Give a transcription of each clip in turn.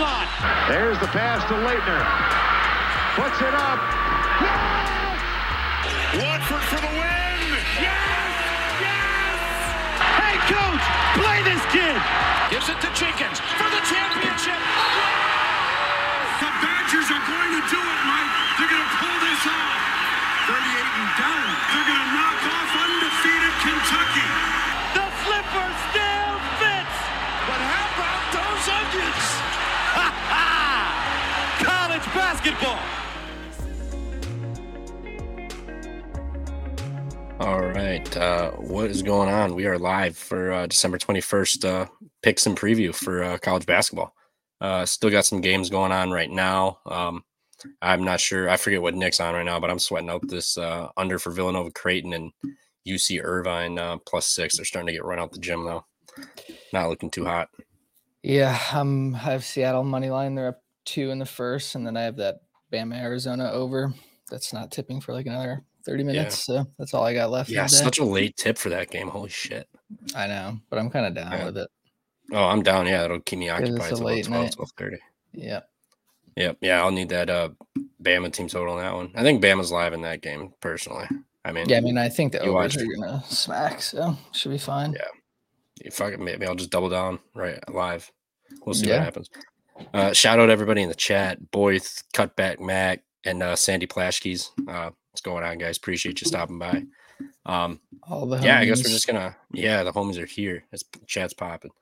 sideline. There's the pass to Leitner. Puts it up. Watford for the win. Yes! Yes! Hey, coach, play this kid. Gives it to Jenkins for the championship. The Badgers are going to do it, Mike. They're going to pull this off. 38 and down. They're going to knock off undefeated Kentucky. The flipper still fits. But how about those onions? Ha ha! College basketball. All right. Uh, what is going on? We are live for uh, December 21st uh, picks and preview for uh, college basketball. Uh, still got some games going on right now. Um, I'm not sure. I forget what Nick's on right now, but I'm sweating out this uh, under for Villanova Creighton and UC Irvine uh, plus six. They're starting to get run out the gym though. Not looking too hot. Yeah, um, I have Seattle money line. They're up two in the first, and then I have that Bama Arizona over. That's not tipping for like another 30 minutes. So that's all I got left. Yeah, such a late tip for that game. Holy shit. I know, but I'm kind of down Yeah. with it. Oh, I'm down. Yeah, it'll keep me occupied until till 12, night. 12:30. Yeah. Yep. Yeah, I'll need that uh Bama team total on that one. I think Bama's live in that game personally. I mean, Yeah, I mean, I think the overs are gonna smack, so should be fine. Yeah. fuck it, maybe I'll just double down right live. We'll see Yeah. what happens. Uh, shout out everybody in the chat, Boyth, Cutback Mac, and uh, Sandy Plashkeys. Uh, what's going on, guys? Appreciate you stopping by. Um, All the yeah, I guess we're just gonna. Yeah, the homies are here. It's chat's popping.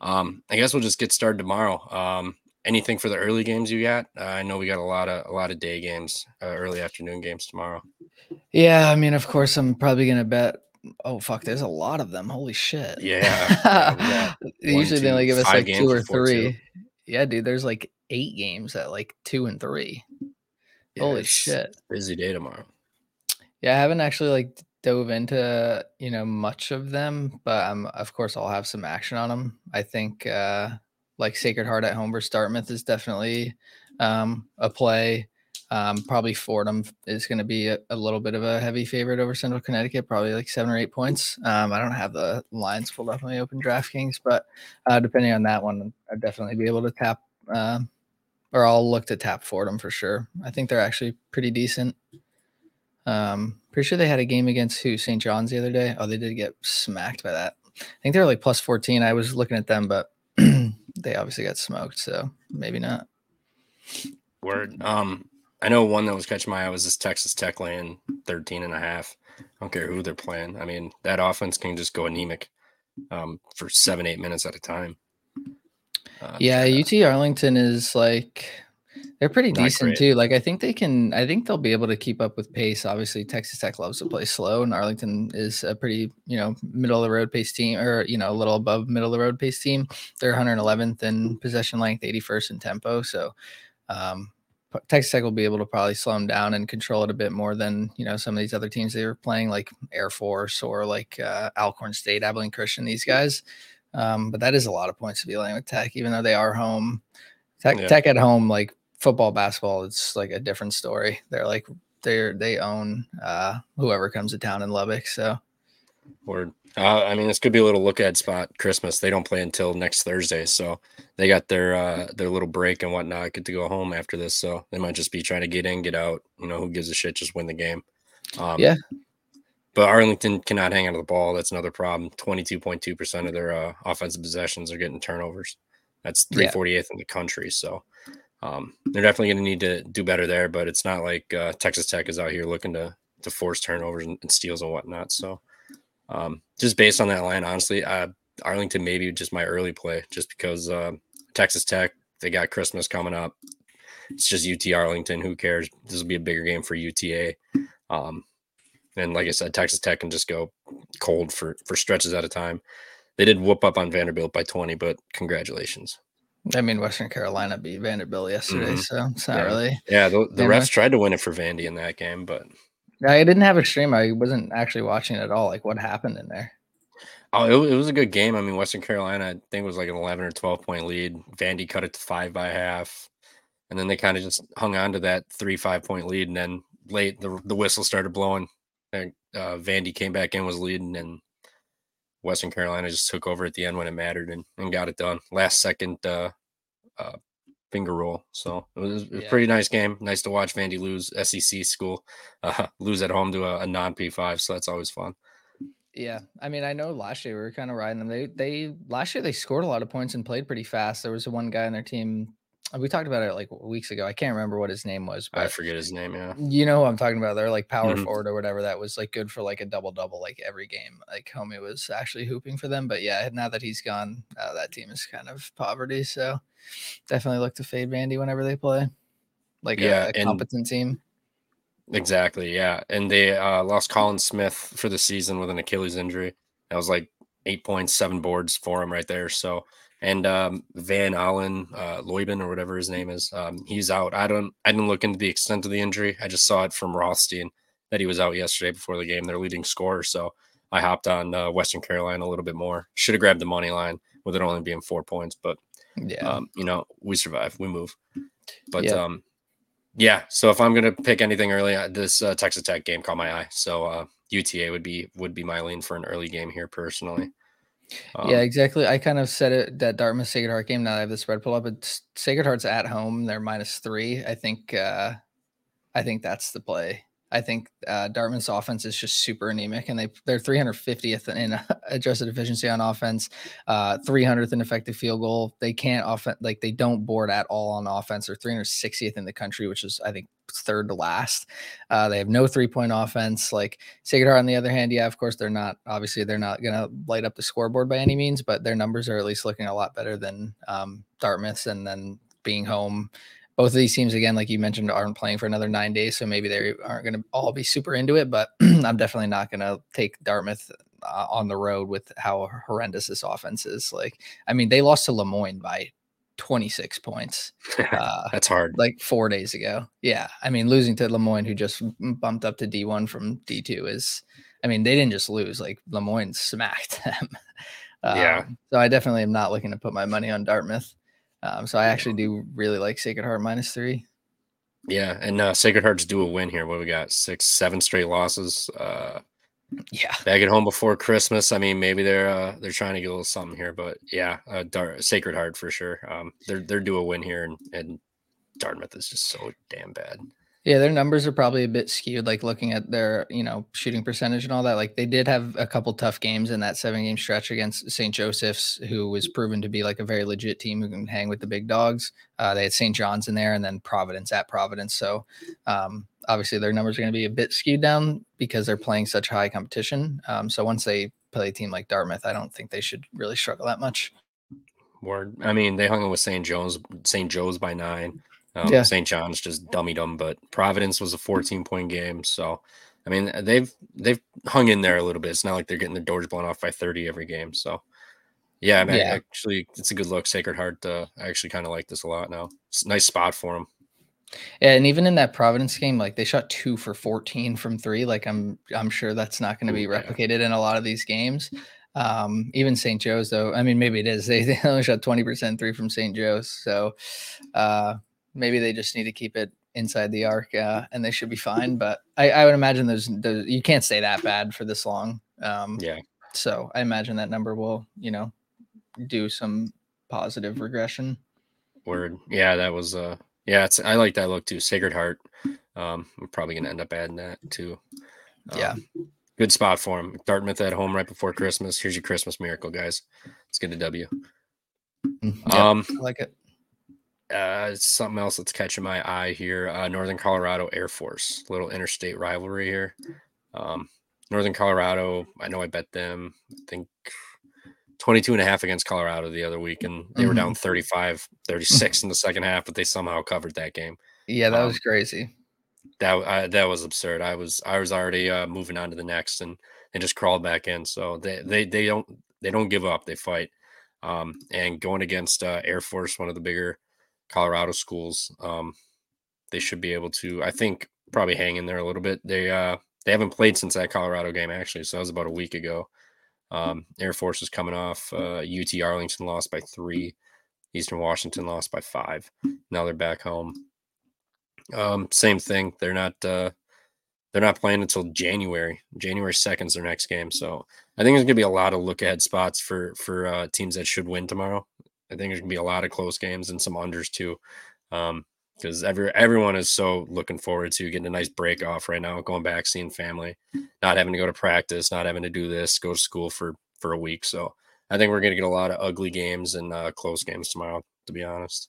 Um, I guess we'll just get started tomorrow. Um, anything for the early games you got? Uh, I know we got a lot of a lot of day games, uh, early afternoon games tomorrow. Yeah, I mean, of course, I'm probably gonna bet. Oh fuck, there's a lot of them. Holy shit. Yeah, yeah, Usually they only give us like two or before two. Yeah, dude, there's like eight games at like two and three. Yeah, Holy shit. Busy day tomorrow. Yeah, I haven't actually like dove into you know much of them, but um, of course I'll have some action on them. I think uh, like Sacred Heart at home versus Dartmouth is definitely um, a play. Um, probably Fordham is going to be a, a little bit of a heavy favorite over Central Connecticut, probably like seven or eight points. Um, I don't have the lines pulled up on the Open DraftKings, but uh, depending on that one, I'd definitely be able to tap, um or I'll look to tap Fordham for sure. I think they're actually pretty decent. Um, pretty sure they had a game against who St. John's the other day. Oh, they did get smacked by that. I think they were like plus 14. I was looking at them, but they obviously got smoked, so maybe not. Word. Um, I know one that was catching my eye was this Texas Tech laying 13 and a half. I don't care who they're playing. I mean, that offense can just go anemic um, for seven, eight minutes at a time. Uh, Yeah, UT Arlington is like they're pretty decent great. too. Like I think they can I think they'll be able to keep up with pace. Obviously, Texas Tech loves to play slow, and Arlington is a pretty, you know, middle of the road pace team or you know, a little above middle of the road pace team. They're 111th in possession length, 81st in tempo. So um Texas Tech will be able to probably slow them down and control it a bit more than you know some of these other teams they were playing, like Air Force or like uh, Alcorn State, Abilene Christian. These guys, um, but that is a lot of points to be laying with Tech, even though they are home. Tech, Yeah. Tech at home, like football, basketball, it's like a different story. They're like they're they own uh, whoever comes to town in Lubbock. So Word. Uh, I mean, this could be a little look at spot Christmas. They don't play until next Thursday, so they got their uh, their little break and whatnot. Get to go home after this, so they might just be trying to get in, get out. You know, who gives a shit? Just win the game. Um, Yeah. But Arlington cannot hang on to the ball. That's another problem. Twenty-two point two percent of their uh, offensive possessions are getting turnovers. That's three forty eighth in the country. So um, they're definitely going to need to do better there. But it's not like uh, Texas Tech is out here looking to to force turnovers and, and steals and whatnot. So um, just based on that line, honestly, uh, Arlington maybe just my early play, just because uh, Texas Tech they got Christmas coming up. It's just UT Arlington. Who cares? This will be a bigger game for UTA. Um, and like I said, Texas Tech can just go cold for for stretches at a time. They did whoop up on Vanderbilt by 20, but congratulations. I mean, Western Carolina beat Vanderbilt yesterday, Mhm. so it's not Yeah. really. Yeah, the, the refs tried to win it for Vandy in that game, but I didn't have a stream. I wasn't actually watching at all. Like, what happened in there? Oh, it, it was a good game. I mean, Western Carolina, I think was like an 11 or 12 point lead. Vandy cut it to five by half. And then they kind of just hung on to that three, five point lead. And then late, the, the whistle started blowing. And uh, Vandy came back in, was leading, and Western Carolina just took over at the end when it mattered and, and got it done. Last second uh, uh, finger roll. So it was, it was a Yeah. pretty nice game. Nice to watch Vandy lose SEC school, uh, lose at home to a, a non P5. So that's always fun. Yeah, I mean, I know last year we were kind of riding them. They they last year they scored a lot of points and played pretty fast. There was one guy on their team. We talked about it like weeks ago. I can't remember what his name was, I forget his name. Yeah. you know who I'm talking about. They're like power Mhm. forward or whatever. That was like good for like a double double like every game. Like Homie was actually hooping for them. But yeah, now that he's gone, uh, that team is kind of poverty. So definitely look to fade Vandy whenever they play, like Yeah, a, a competent team. Exactly. Yeah. And they uh, lost Colin Smith for the season with an Achilles injury. That was like eight points, seven boards for him right there. So, and um, Ven-Allen, uh, Lubin or whatever his name is, um, he's out. I don't, I didn't look into the extent of the injury. I just saw it from Rothstein that he was out yesterday before the game, their leading scorer. So I hopped on uh, Western Carolina a little bit more. Should have grabbed the money line with it only being four points, but Yeah, um, you know, we survive, we move. But Yeah. um, yeah. So if I'm gonna pick anything early, uh, this uh, Texas Tech game caught my eye. So uh, UTA would be would be my lean for an early game here personally. Um, yeah, exactly. I kind of said it that Dartmouth Sacred Heart game. Now I have the spread pull up. It's Sacred Heart's at home. They're minus three. I think. uh I think that's the play. I think uh, Dartmouth's offense is just super anemic, and they they're 350th in adjusted efficiency on offense, uh, 300th in effective field goal. They can't offense like they don't board at all on offense. They're 360th in the country, which is I think third to last. Uh, they have no three point offense. Like Sacred Heart, on the other hand, yeah, of course they're not. Obviously, they're not going to light up the scoreboard by any means, but their numbers are at least looking a lot better than um, Dartmouth's, and then being home both of these teams again like you mentioned aren't playing for another nine days so maybe they aren't going to all be super into it but i'm definitely not going to take dartmouth uh, on the road with how horrendous this offense is like i mean they lost to lemoyne by 26 points uh, that's hard. like four days ago yeah i mean losing to lemoyne who just bumped up to d1 from d2 is i mean they didn't just lose like lemoyne smacked them Yeah. Um, so i definitely am not looking to put my money on dartmouth um, so I actually do really like Sacred Heart minus three. Yeah, and uh, Sacred Hearts do a win here. What we got? Six, seven straight losses. Uh, Yeah, back at home before Christmas. I mean, maybe they're uh, they're trying to get a little something here, but yeah, uh, Dar- Sacred Heart for sure. Um, they're they're due a win here, and, and Dartmouth is just so damn bad. Yeah, their numbers are probably a bit skewed. Like looking at their you know shooting percentage and all that. Like they did have a couple tough games in that seven game stretch against St. Joseph's, who was proven to be like a very legit team who can hang with the big dogs. Uh, they had St. John's in there, and then Providence at Providence. So um, obviously their numbers are going to be a bit skewed down because they're playing such high competition. Um, so once they play a team like Dartmouth, I don't think they should really struggle that much. Word. I mean, they hung it with St. Joe's, St. Joe's by nine. Um, Yeah. St. John's just dummy dumb, but Providence was a 14 point game. So, I mean, they've they've hung in there a little bit. It's not like they're getting their doors blown off by 30 every game. So, yeah, man, Yeah. actually, it's a good look. Sacred Heart. Uh, I actually kind of like this a lot now. It's a nice spot for them. Yeah, and even in that Providence game, like they shot two for 14 from three. Like I'm I'm sure that's not going to be Ooh, yeah. replicated in a lot of these games. Um, even St. Joe's though, I mean maybe it is. They, they only shot 20% three from St. Joe's. So uh maybe they just need to keep it inside the arc uh, and they should be fine. But I, I would imagine there's, there's you can't stay that bad for this long. Um Yeah. so I imagine that number will, you know, do some positive regression. Word. Yeah, that was uh yeah, it's I like that look too. Sacred Heart. Um, I'm probably gonna end up adding that too. Yeah. Um, good spot for him. Dartmouth at home right before Christmas. Here's your Christmas miracle, guys. Let's get a W. Mm, yep, Um, I like it. Uh, something else that's catching my eye here. Uh, Northern Colorado Air Force, little interstate rivalry here. Um, Northern Colorado, I know I bet them, I think 22 and a half against Colorado the other week, and they were down 35, 36 in the second half, but they somehow covered that game. Yeah, that um, was crazy. That I, that was absurd. I was I was already uh, moving on to the next, and and just crawled back in. So they they they don't they don't give up. They fight. Um, and going against uh, Air Force, one of the bigger Colorado schools, um, they should be able to. I think probably hang in there a little bit. They uh they haven't played since that Colorado game actually, so that was about a week ago. Um, Air Force is coming off. Uh, UT Arlington lost by three. Eastern Washington lost by five. Now they're back home. Um, same thing. They're not uh they're not playing until January. January 2nd is their next game. So I think there's gonna be a lot of look ahead spots for for uh teams that should win tomorrow. I think there's gonna be a lot of close games and some unders too. Um, because every everyone is so looking forward to getting a nice break off right now, going back, seeing family, not having to go to practice, not having to do this, go to school for for a week. So I think we're gonna get a lot of ugly games and uh, close games tomorrow. To be honest.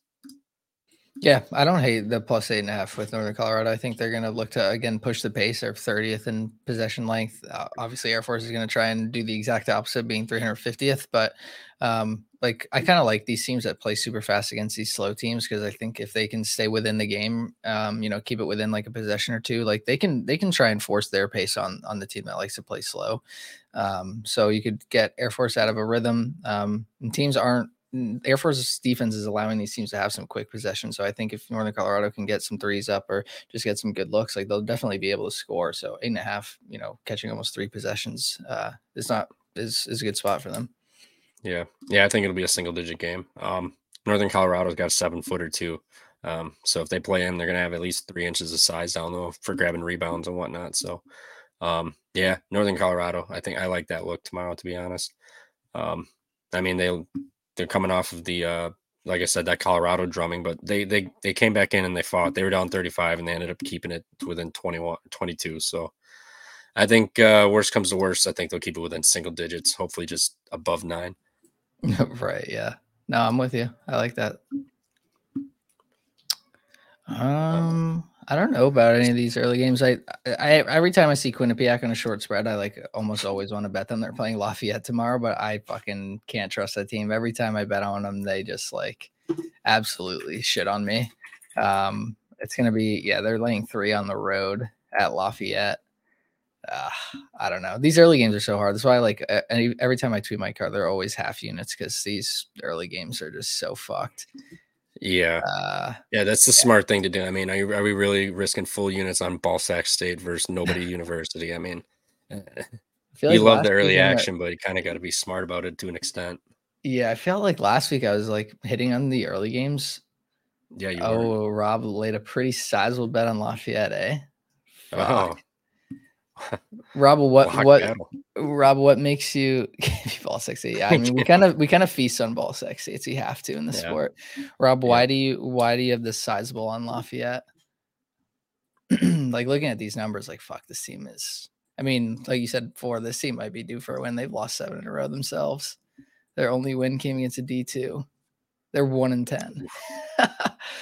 Yeah, I don't hate the plus eight and a half with Northern Colorado. I think they're going to look to again push the pace. They're 30th in possession length. Uh, obviously, Air Force is going to try and do the exact opposite, being 350th. But um, like, I kind of like these teams that play super fast against these slow teams because I think if they can stay within the game, um, you know, keep it within like a possession or two, like they can they can try and force their pace on on the team that likes to play slow. Um, so you could get Air Force out of a rhythm. Um, and teams aren't Air Force's defense is allowing these teams to have some quick possession. So I think if Northern Colorado can get some threes up or just get some good looks, like they'll definitely be able to score. So eight and a half, you know, catching almost three possessions uh, is not is is a good spot for them. Yeah, yeah, I think it'll be a single digit game. Um, Northern Colorado's got a seven footer too. Um, so if they play in, they're gonna have at least three inches of size down low for grabbing rebounds and whatnot. So um, yeah, Northern Colorado. I think I like that look tomorrow, to be honest. Um, I mean, they they're coming off of the uh, like I said, that Colorado drumming, but they they they came back in and they fought. They were down 35 and they ended up keeping it within 21 22. So I think uh worst comes to worst, I think they'll keep it within single digits, hopefully just above nine. right, yeah. No, I'm with you. I like that. Um I don't know about any of these early games. I, I every time I see Quinnipiac on a short spread, I like almost always want to bet them. They're playing Lafayette tomorrow, but I fucking can't trust that team. Every time I bet on them, they just like absolutely shit on me. Um, it's gonna be yeah, they're laying three on the road at Lafayette. Uh, I don't know. These early games are so hard. That's why I like every time I tweet my card, they're always half units because these early games are just so fucked. Yeah. Uh, yeah, that's the yeah. smart thing to do. I mean, are, you, are we really risking full units on Ballsack State versus nobody university? I mean, I feel like you love the early action, but you kind of got to be smart about it to an extent. Yeah, I felt like last week I was like hitting on the early games. Yeah, you Oh, were. Rob laid a pretty sizable bet on Lafayette, eh? Fuck. Oh. Rob, what what battle. Rob, what makes you ball sexy? Yeah, I mean we kind of we kind of feast on ball sexy. It's you have to in the yeah. sport. Rob, why do you why do you have this sizable on Lafayette? like looking at these numbers, like fuck, this team is. I mean, like you said before, this team might be due for a win. They've lost seven in a row themselves. Their only win came against a D two. They're one and ten.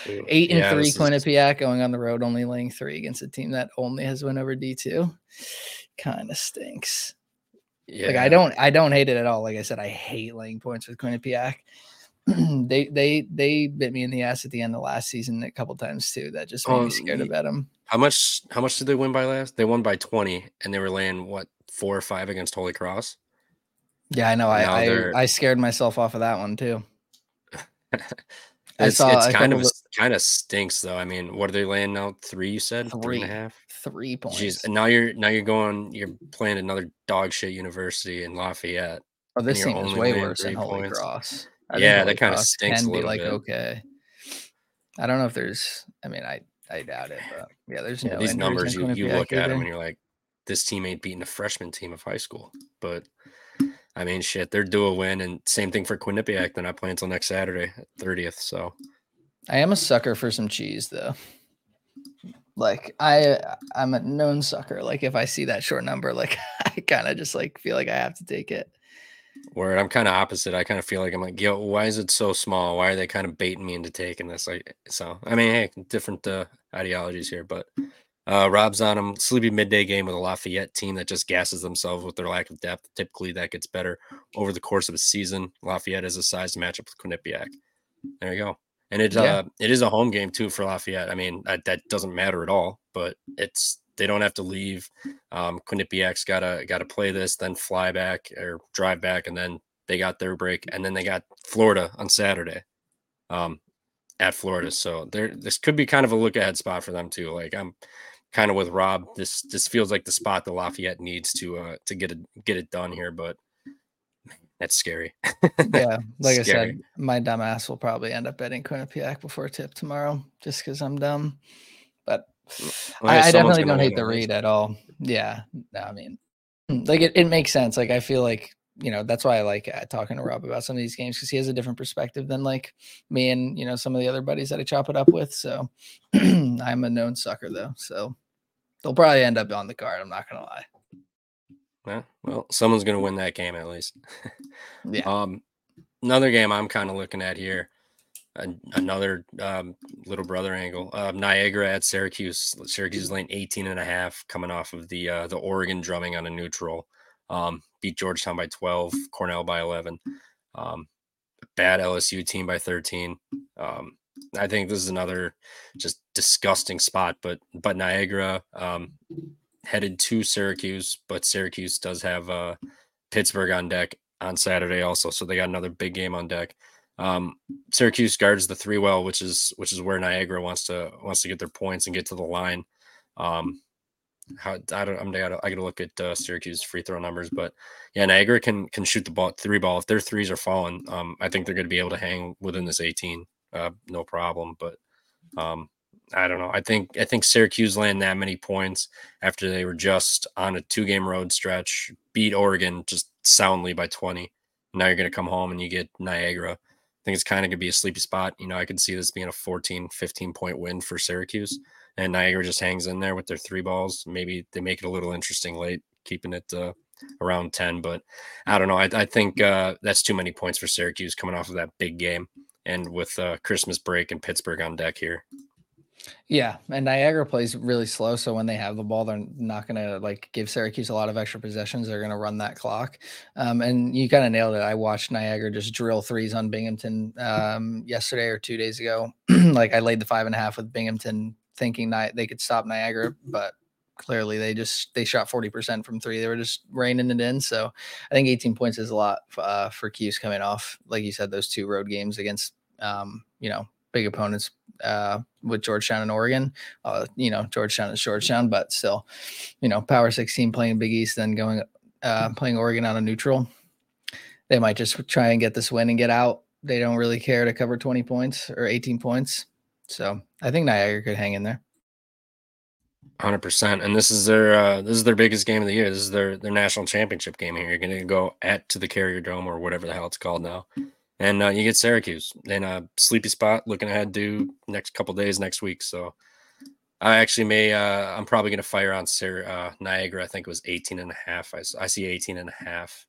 Eight and yeah, three Quinnipiac is... going on the road, only laying three against a team that only has win over D two. Kind of stinks. Yeah. Like I don't I don't hate it at all. Like I said, I hate laying points with Quinnipiac. they they they bit me in the ass at the end of last season a couple times too. That just made um, me scared about them. How much how much did they win by last? They won by 20 and they were laying what four or five against Holy Cross. Yeah, I know. I I, I scared myself off of that one too. it's, it's kind of kind of stinks though. I mean, what are they laying now? Three, you said three, three and a half, three points. Jeez, and now you're now you're going, you're playing another dog shit university in Lafayette. Oh, this team is way worse than Holy points. Cross. I yeah, that kind of stinks. Can be like bit. okay. I don't know if there's. I mean, I I doubt it, but yeah, there's yeah, no these numbers. You, you look at them and you're like, this team ain't beating a freshman team of high school, but I mean, shit, they're due a win, and same thing for Quinnipiac. They're not playing until next Saturday, thirtieth. So, I am a sucker for some cheese, though. Like I, I'm a known sucker. Like if I see that short number, like I kind of just like feel like I have to take it. Where I'm kind of opposite. I kind of feel like I'm like, yo, why is it so small? Why are they kind of baiting me into taking this? Like, so I mean, hey, different uh, ideologies here, but uh, Rob's on them. Sleepy midday game with a Lafayette team that just gasses themselves with their lack of depth. Typically, that gets better over the course of a season. Lafayette is a size matchup with Quinnipiac. There you go. And it yeah. uh, it is a home game too for Lafayette. I mean, that, that doesn't matter at all. But it's they don't have to leave. Um, Quinnipiac's gotta gotta play this, then fly back or drive back, and then they got their break, and then they got Florida on Saturday. Um, at Florida. So there this could be kind of a look ahead spot for them too. Like I'm kind of with Rob. This this feels like the spot that Lafayette needs to uh to get it get it done here, but that's scary. yeah, like scary. I said, my dumb ass will probably end up betting Quinnipiac before tip tomorrow, just because I'm dumb. But well, I, I definitely don't hate the read at all. Yeah, no, I mean, like it, it makes sense. Like I feel like you know that's why I like uh, talking to Rob about some of these games because he has a different perspective than like me and you know some of the other buddies that I chop it up with. So I'm a known sucker though, so they'll probably end up on the card. I'm not gonna lie. Yeah, well, someone's gonna win that game at least. Yeah. Um, another game I'm kind of looking at here, an- another um, little brother angle. Uh, Niagara at Syracuse. Syracuse is laying 18 and a half, coming off of the uh, the Oregon drumming on a neutral. Um, beat Georgetown by 12, Cornell by 11. Um, bad LSU team by 13. Um, I think this is another just disgusting spot, but but Niagara um, headed to Syracuse, but Syracuse does have uh, Pittsburgh on deck on Saturday also, so they got another big game on deck. Um, Syracuse guards the three well, which is which is where Niagara wants to wants to get their points and get to the line. Um, how I don't I'm gotta, I gotta look at uh, Syracuse free throw numbers, but yeah, Niagara can can shoot the ball three ball if their threes are falling. Um, I think they're going to be able to hang within this 18, uh, no problem. But um, I don't know. I think I think Syracuse land that many points after they were just on a two game road stretch, beat Oregon just soundly by 20. Now you're going to come home and you get Niagara. I think it's kind of going to be a sleepy spot. You know, I could see this being a 14, 15 point win for Syracuse. And Niagara just hangs in there with their three balls. Maybe they make it a little interesting late, keeping it uh, around 10. But I don't know. I, I think uh, that's too many points for Syracuse coming off of that big game and with uh, Christmas break and Pittsburgh on deck here. Yeah, and Niagara plays really slow, so when they have the ball, they're not going to like give Syracuse a lot of extra possessions. They're going to run that clock. Um, and you kind of nailed it. I watched Niagara just drill threes on Binghamton um, yesterday or two days ago. like I laid the five and a half with Binghamton, thinking they could stop Niagara, but clearly they just they shot 40% from three they were just raining it in so i think 18 points is a lot uh, for Cuse coming off like you said those two road games against um, you know big opponents uh, with georgetown and oregon. Uh, you know georgetown is georgetown but still you know power 16 playing big east then going uh, playing oregon on a neutral. They might just try and get this win and get out. They don't really care to cover 20 points or 18 points. So i think niagara could hang in there. Hundred percent, and this is their uh, this is their biggest game of the year. This is their their national championship game here. You're going to go at to the Carrier Dome or whatever the hell it's called now, and uh, you get Syracuse in a sleepy spot. Looking ahead to next couple days next week. So I actually may uh, I'm probably going to fire on Sir uh, Niagara. I think it was 18 and a half. I, I see 18 and a half.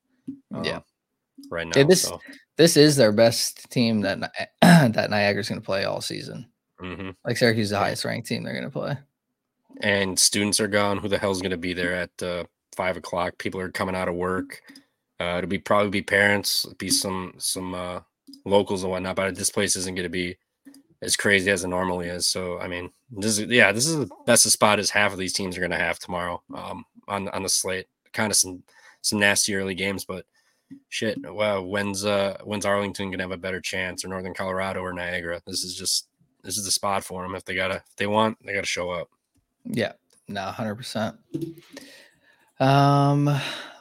Uh, Yeah. right now. Yeah, this so, this is their best team that Ni- that Niagara's going to play all season. mhm. Like Syracuse is the highest ranked team they're going to play. and students are gone. Who the hell's going to be there at uh, five o'clock? People are coming out of work. Uh, it'll be probably be parents, be some some uh, locals and whatnot. But this place isn't going to be as crazy as it normally is. So I mean, this is yeah, this is the best a spot as half of these teams are going to have tomorrow um, on on the slate. Kind of some some nasty early games, but shit. Well, when's uh when's Arlington going to have a better chance, or Northern Colorado or Niagara? This is just this is the spot for them if they gotta if they want they gotta show up. Yeah, no, hundred percent. Um,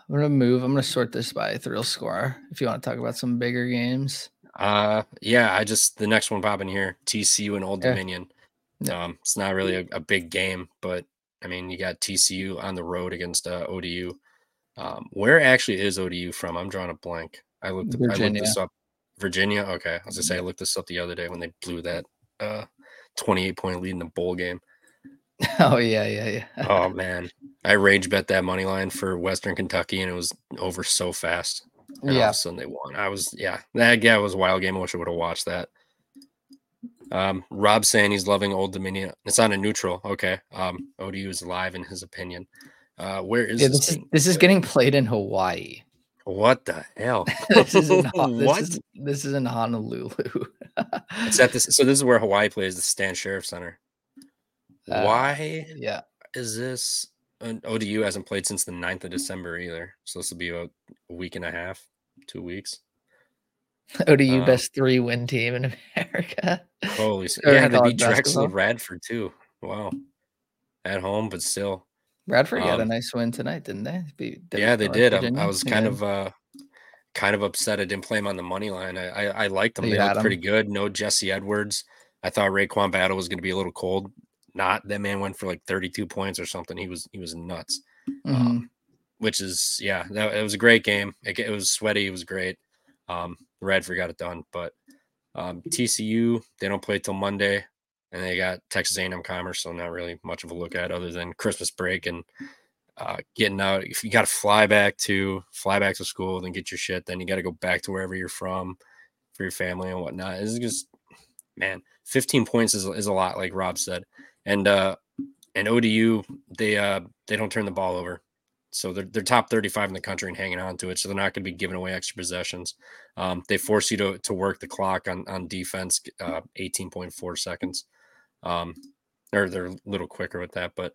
I'm gonna move. I'm gonna sort this by thrill score. If you want to talk about some bigger games, Uh, yeah, I just the next one popping here, TCU and Old Yeah. Dominion. Yeah. Um, it's not really a, a big game, but I mean, you got TCU on the road against uh, ODU. Um, where actually is ODU from? I'm drawing a blank. I looked, I looked Virginia. this up. Virginia. Okay, I was gonna say I looked this up the other day when they blew that uh 28 point lead in the bowl game. oh yeah, yeah, yeah. Oh man, I rage bet that money line for Western Kentucky, and it was over so fast. And all of a sudden they won. I was yeah, that yeah was a wild game. I wish I would have watched that. Um, Rob saying he's loving Old Dominion. It's on a neutral. Okay. Um, ODU is live in his opinion. Uh, where is yeah. this? This is this is getting played in Hawaii. what the hell? this is in, Hon- this what? is this is in Honolulu. It's at this. So this is where Hawaii plays the Stan Sheriff Center. Uh, Why yeah, is this? And ODU hasn't played since the 9th of December either. So this will be about a week and a half, two weeks. ODU Uh, best three win team in America. Holy, yeah, they beat Drexel Radford too. Wow, at home, but still, Radford got a Um, nice win tonight, didn't they? Beat yeah, they did. I, I was kind Yeah. of, uh kind of upset I didn't play him on the money line. I, I, I liked them. You They had looked pretty good. No Jesse Edwards. I thought RaeQuan Battle was going to be a little cold. Not that man went for like 32 points or something. He was he was nuts. Mhm. Um, which is yeah, that, it was a great game. It, it was sweaty. It was great. Um, Radford got it done, but um, TCU they don't play till Monday, and they got Texas A&M Commerce, so not really much of a look at other than Christmas break and uh, getting out. If you got to fly back to fly back to school, then get your shit, then you got to go back to wherever you're from for your family and whatnot. It's just man, 15 points is, is a lot, like Rob said, and uh, and ODU they uh they don't turn the ball over. So they're, they're top 35 in the country and hanging on to it. So they're not going to be giving away extra possessions. Um, they force you to, to work the clock on, on defense, uh, 18.4 seconds. Um, or they're a little quicker with that. But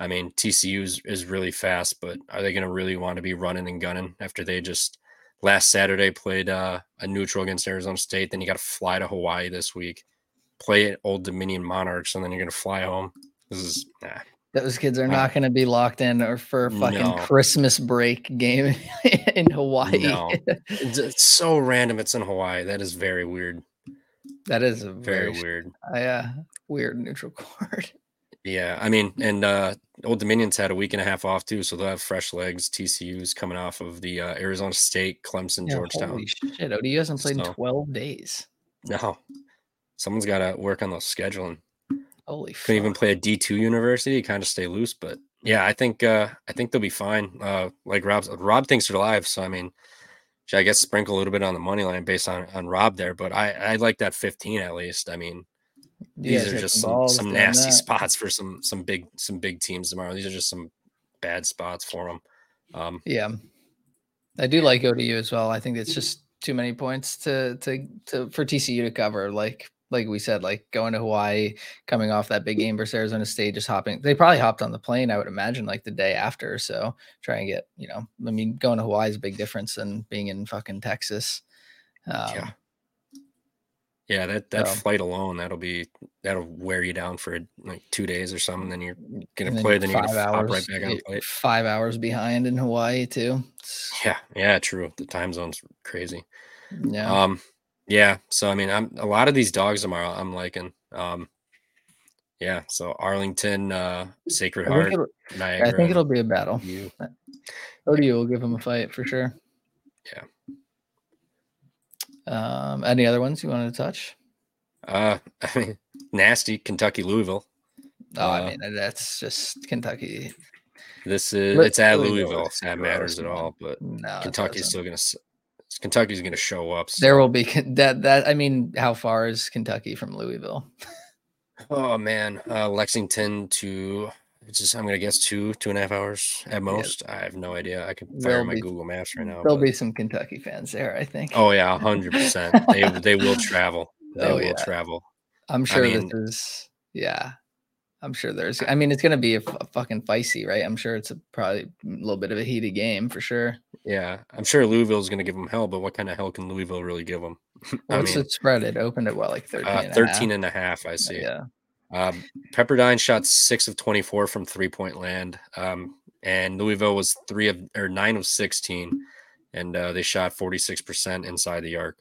I mean, TCU is, is really fast, but are they going to really want to be running and gunning after they just last Saturday played uh, a neutral against Arizona State? Then you got to fly to Hawaii this week, play at Old Dominion Monarchs, and then you're to fly home. This is nah, those kids are not going to be locked in or for a fucking no. Christmas break game in Hawaii. No. it's so random. It's in Hawaii. That is very weird. That is a very, very weird. Uh, weird neutral court. Yeah, I mean, and uh Old Dominion's had a week and a half off too, so they'll have fresh legs. TCU's coming off of the uh, Arizona State, Clemson, yeah, Georgetown. Holy shit, ODU hasn't played so, in twelve days. No, someone's got to work on those scheduling. Holy Couldn't even play a D two university, kind of stay loose. But yeah, I think uh I think they'll be fine. Uh like Rob Rob thinks they're live, so I mean I guess sprinkle a little bit on the money line based on on Rob there, but I I like that 15 at least. I mean, these are just some, some nasty that. spots for some some big some big teams tomorrow. These are just some bad spots for them. Um, yeah, I do like ODU as well. I think it's just too many points to to to for TCU to cover. Like like we said, like going to Hawaii, coming off that big game versus Arizona State, just hopping. They probably hopped on the plane, I would imagine, like the day after. So try and get, you know, I mean, going to Hawaii is a big difference than being in fucking Texas. Um, yeah. Yeah, that that so, flight alone, that'll be that'll wear you down for like two days or something. Then you're gonna then play, then you're gonna hours, right back on. Five hours behind in Hawaii too. Yeah, yeah, true. The time zone's crazy. Yeah. Um, yeah. So I mean, I'm a lot of these dogs tomorrow. I'm liking. Um, yeah. So Arlington, uh, Sacred Heart, I Niagara. I think it'll be a battle. You. ODU will give him a fight for sure. Yeah. Um, any other ones you wanted to touch? Uh, I mean, nasty Kentucky Louisville. Oh, uh, I mean that's just Kentucky. This is it's at Louisville. Louisville. That matters at all, but no, Kentucky's still gonna Kentucky's going to show up. So. There will be that. That I mean, how far is Kentucky from Louisville? oh man, uh, Lexington to it's just I'm going to guess two two and a half hours at most. Yeah. I have no idea. I can fire there'll my be, Google Maps right now. There'll but... be some Kentucky fans there, I think. Oh yeah, hundred percent. They they will travel. They oh, will yeah. travel. I'm sure I mean, this is yeah. I'm sure there's. I mean, it's going to be a, f- fucking feisty, right? I'm sure it's a, probably a little bit of a heated game for sure. Yeah, I'm sure Louisville's going to give them hell, but what kind of hell can Louisville really give them? What's mean, it spread? It opened at what, like 13? Uh, and 13 and a half, I see. Yeah. Um, Pepperdine shot six of 24 from three point land. Um, and Louisville was three of or nine of 16, and uh, they shot 46% inside the arc.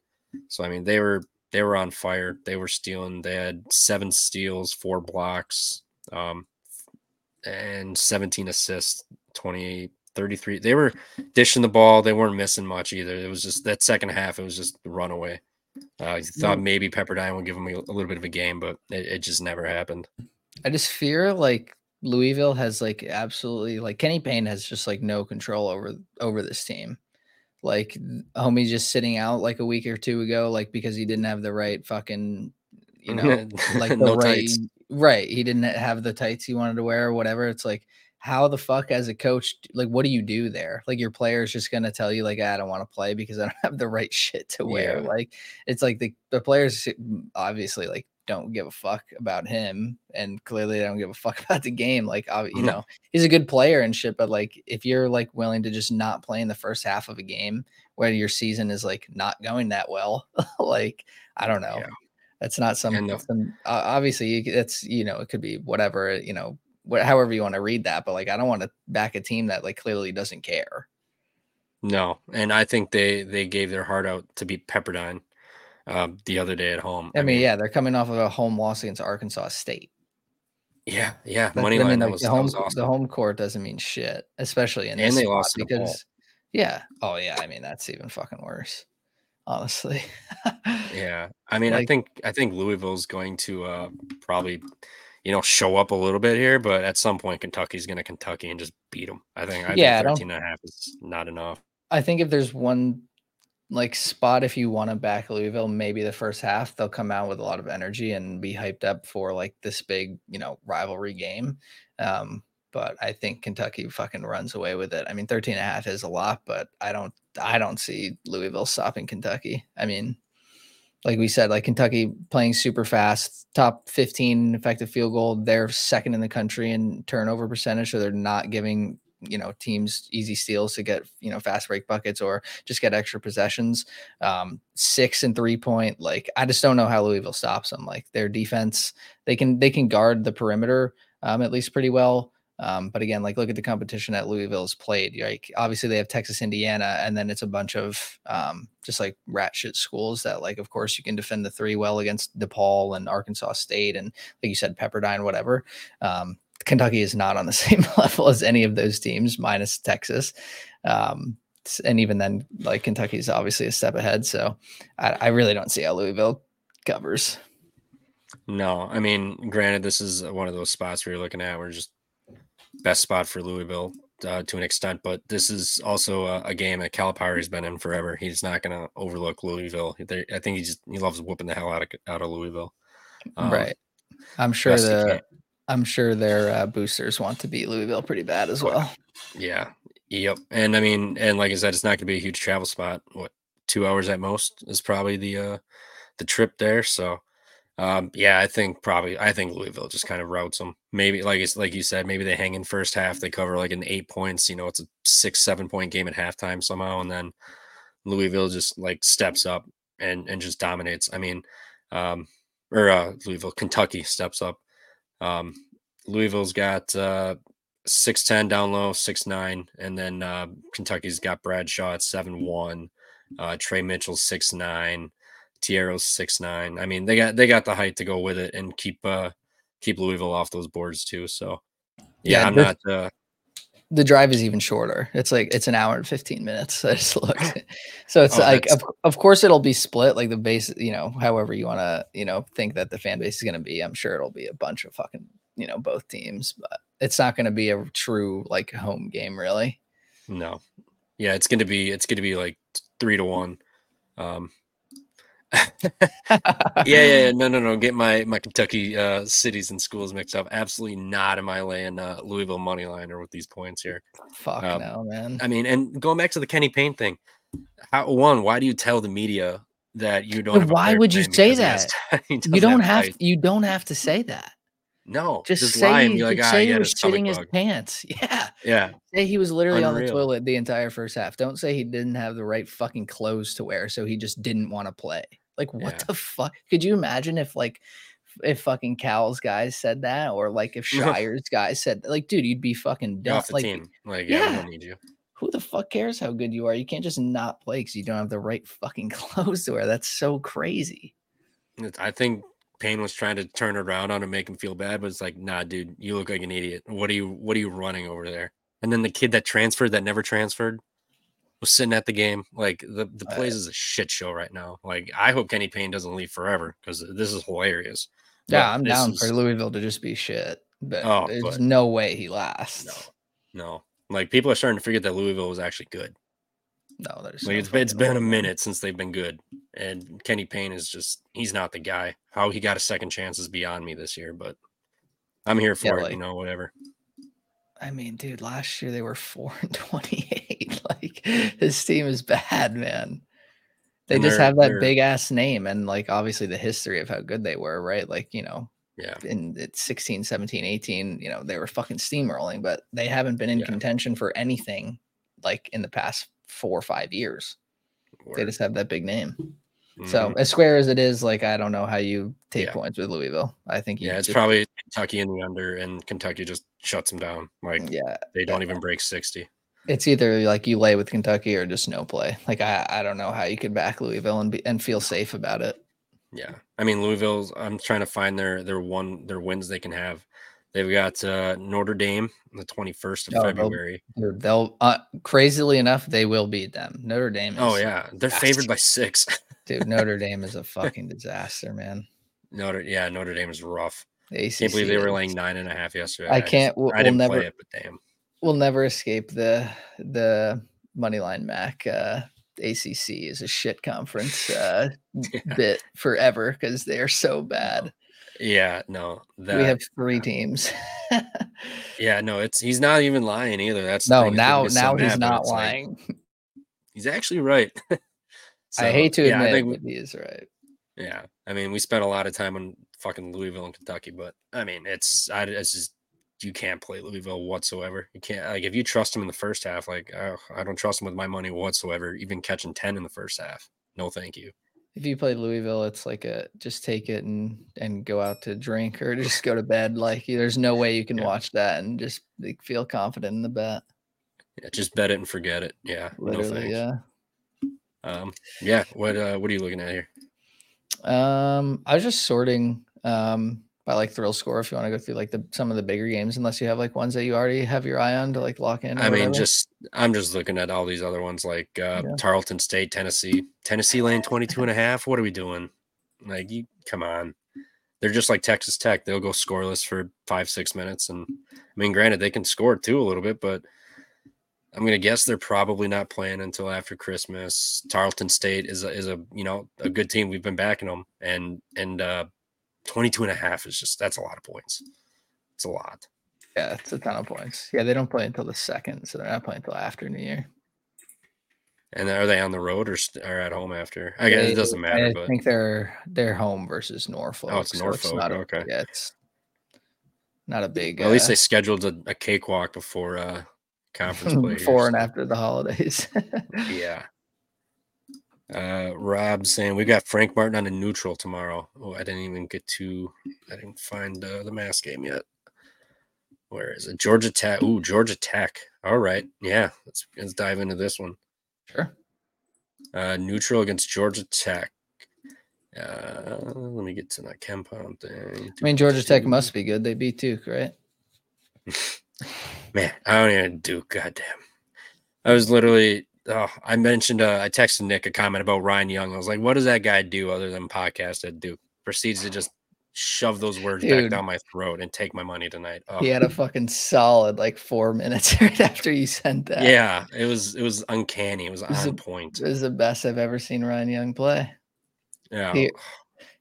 So, I mean, they were they were on fire. They were stealing. They had seven steals, four blocks, um, and 17 assists, 28, 33. They were dishing the ball. They weren't missing much either. It was just that second half, it was just runaway. Uh, I thought maybe Pepperdine would give them a, a little bit of a game, but it, it just never happened. I just fear like Louisville has like absolutely like Kenny Payne has just like no control over over this team. Like homie just sitting out like a week or two ago, like because he didn't have the right fucking you know like the no right tights. Right. He didn't have the tights he wanted to wear or whatever. It's like, how the fuck as a coach, like, what do you do there? Like, your player is just going to tell you, like, I don't want to play because I don't have the right shit to wear. Yeah. Like, it's like the, the players obviously, like, don't give a fuck about him and clearly they don't give a fuck about the game like you know he's a good player and shit but like if you're like willing to just not play in the first half of a game where your season is like not going that well like i don't know yeah. That's not some, the, some uh, obviously it's you know it could be whatever you know what however you want to read that, but like I don't want to back a team that like clearly doesn't care. No, and I think they they gave their heart out to beat Pepperdine um, the other day at home. I, I mean, mean, yeah, they're coming off of a home loss against Arkansas State. Yeah, yeah, That's- money I line. mean, that like was, the that home was awesome. the home court doesn't mean shit, especially in And this they lost because yeah. Oh yeah, I mean that's even fucking worse. Honestly. Yeah, I mean, I think I think Louisville's going to uh, probably, you know, show up a little bit here, but at some point Kentucky's going to Kentucky and just beat them. I think I Yeah, think don't- 13 and a half is not enough. I think if there's one like spot if you want to back Louisville, maybe the first half they'll come out with a lot of energy and be hyped up for like this big, you know, rivalry game. Um, but I think Kentucky fucking runs away with it. I mean, 13 and a half is a lot, but I don't I don't see Louisville stopping Kentucky. I mean, like we said, like Kentucky playing super fast, top 15 effective field goal. They're second in the country in turnover percentage, so they're not giving you know teams easy steals to get you know fast break buckets or just get extra possessions. Um, six and three point, like I just don't know how Louisville stops them. Like their defense, they can they can guard the perimeter um, at least pretty well. Um, but again, like look at the competition that Louisville's played. Like obviously they have Texas, Indiana, and then it's a bunch of um, just like rat shit schools that like of course you can defend the three well against DePaul and Arkansas State and like you said Pepperdine, whatever. Um, Kentucky is not on the same level as any of those teams, minus Texas. Um, and even then, like Kentucky is obviously a step ahead. So I, I really don't see how Louisville covers. No, I mean, granted, this is one of those spots where you're looking at where just best spot for Louisville uh, to an extent, but this is also a, a game that Calipari's been in forever. He's not going to overlook Louisville. They- I think he just he loves whooping the hell out of out of Louisville. Um, right. I'm sure the. I'm sure their uh, boosters want to beat Louisville pretty bad as well. Yeah. Yep. And I mean, and like I said, it's not going to be a huge travel spot. What two hours at most is probably the uh the trip there. So, um, yeah, I think probably I think Louisville just kind of routes them. Maybe like it's like you said, maybe they hang in first half. They cover like an eight points. You know, it's a six seven point game at halftime somehow, and then Louisville just like steps up and and just dominates. I mean, um, or uh, Louisville, Kentucky steps up. Um, Louisville's got uh, six ten down low, six nine, and then uh, Kentucky's got Bradshaw at seven one, uh, Tre Mitchell six nine, Tierro's six nine. I mean, they got they got the height to go with it and keep uh keep Louisville off those boards too. So yeah, Yeah, I'm not. Uh, The drive is even shorter. It's like it's an hour and 15 minutes. I just looked. So it's Oh, like of, of course it'll be split like the base, you know, however you want to, you know, think that the fan base is going to be. I'm sure it'll be a bunch of fucking, you know, both teams, but it's not going to be a true like home game really. no, yeah, it's gonna be it's gonna be like three to one. Um, yeah, yeah, yeah, no, no, no. Get my my Kentucky uh, cities and schools mixed up. Absolutely not. Am I laying uh, Louisville money line or with these points here? Fuck Um, no, man. I mean, and going back to the Kenny Payne thing, how one, why do you tell the media that you don't? Have why would you say because he has- he you don't have you don't have to say that. no, Just, just, say, he- like, just ah, say he he had a was shitting his pants. Yeah. Yeah, Say he was literally on the toilet the entire first half. Don't say he didn't have the right fucking clothes to wear, so he just didn't want to play. Like, what Yeah. the fuck? Could you imagine if like if fucking Cal's guys said that, or like if Scheyer's guys said, like, dude, you'd be fucking you're off the Like, team. Like, yeah, yeah. don't need you. who the fuck cares how good you are? You can't just not play because you don't have the right fucking clothes to wear. That's so crazy. I think Payne was trying to turn it around on him, make him feel bad, but it's like, nah, dude, you look like an idiot. What are you what are you running over there? And then the kid that transferred that never transferred was sitting at the game. Like the, the Uh, plays is a shit show right now. Like I hope Kenny Payne doesn't leave forever because this is hilarious. Yeah, But I'm down for Louisville to just be shit, but Oh, there's but- no way he lasts. No, no. Like people are starting to forget that Louisville was actually good. No, there's Like no it's, been- it's been a minute since they've been good, and Kenny Payne is just he's not the guy. How he got a second chance is beyond me this year, but I'm here for Yeah, it. like- you know, whatever. I mean, dude, last year they were four and twenty-eight. like this team is bad, man. They And just have that big ass name and like obviously the history of how good they were, right? Like, you know, Yeah, in it's 16, 17, 18, you know, they were fucking steamrolling, but they haven't been in Yeah. contention for anything like in the past four or five years. They just have that big name. So Mhm. as square as it is, like I don't know how you take Yeah. points with Louisville. I think you yeah, it's just- probably Kentucky in the under, and Kentucky just shuts them down. Like yeah. they don't even break sixty. It's either like you lay with Kentucky or just no play. Like I, I don't know how you could back Louisville and be and feel safe about it. Yeah, I mean Louisville's. I'm trying to find their their one their wins they can have. They've got uh, Notre Dame the 21st of Oh, February. They're- They'll uh, crazily enough, they will beat them. Notre Dame. Is, Oh yeah, they're favored by six. dude. Notre Dame is a fucking disaster, man. Notre yeah, Notre Dame is rough. ACC Can't believe they were laying nine and a half yesterday. I can't- we'll- I we'll never- play it, but damn. We'll never escape the the moneyline Mac. Uh, ACC is a shit conference uh, Yeah. bit forever because they are so bad. Yeah, no, that, we have three teams. yeah, no, it's he's not even lying either. That's no, now so now he's not it's like, lying. he's actually right. I hate to yeah, I admit, think we- he is right. Yeah, I mean, we spent a lot of time on fucking Louisville and Kentucky, but I mean, it's I it's just you can't play Louisville whatsoever. You can't like if you trust him in the first half, like oh, I don't trust him with my money whatsoever. Even catching ten in the first half, no, thank you. If you play Louisville, it's like a just take it and and go out to drink or just go to bed. Like there's no way you can Yeah. watch that and just like, feel confident in the bet. Yeah, just bet it and forget it. Yeah, no Literally, thanks. yeah. Um, yeah. What uh, what are you looking at here? Um, I was just sorting um by like thrill score if you want to go through like the some of the bigger games, unless you have like ones that you already have your eye on to like lock in. I mean, whatever. just I'm just looking at all these other ones like uh, Yeah. Tarleton State, Tennessee, Tennessee laying 22 and a half. What are we doing? Like, you come on. They're just like Texas Tech. They'll go scoreless for five, six minutes. And I mean, granted, they can score too a little bit, but I'm to guess they're probably not playing until after Christmas. Tarleton State is a, is a, you know, a good team. We've been backing them. And, and, uh, 22 and a half is just, that's a lot of points. It's a lot. yeah, it's a ton of points. Yeah, they don't play until the second, so they're not playing until after New Year. And are they on the road or, or at home after? I guess They- it doesn't matter, But I but think they're they're home versus Norfolk. Oh, it's Norfolk, not a, okay. Yeah, it's not a big. at least uh, they scheduled a, a cakewalk before uh conference play. before and after the holidays. Yeah. Uh Rob saying we got Frank Martin on a neutral tomorrow. Oh, I didn't even get to I didn't find uh, the mass game yet. Where is it? Georgia Tech. Ooh, Georgia Tech. All right. Yeah, let's let's dive into this one. sure. Uh neutral against Georgia Tech. Uh let me get to that KenPom thing. I mean, Georgia Tech must be good. They beat Duke, right? Man, I don't even do goddamn. I was literally oh, I mentioned uh, I texted Nick a comment about Ryan Young. I was like, what does that guy do other than podcast at Duke? Proceeds to just shove those words back down my throat and take my money tonight. Oh, He had a fucking solid like four minutes right after you sent that. yeah, it was it was uncanny. It was was on a- point. It was the best I've ever seen Ryan Young play. Yeah, He,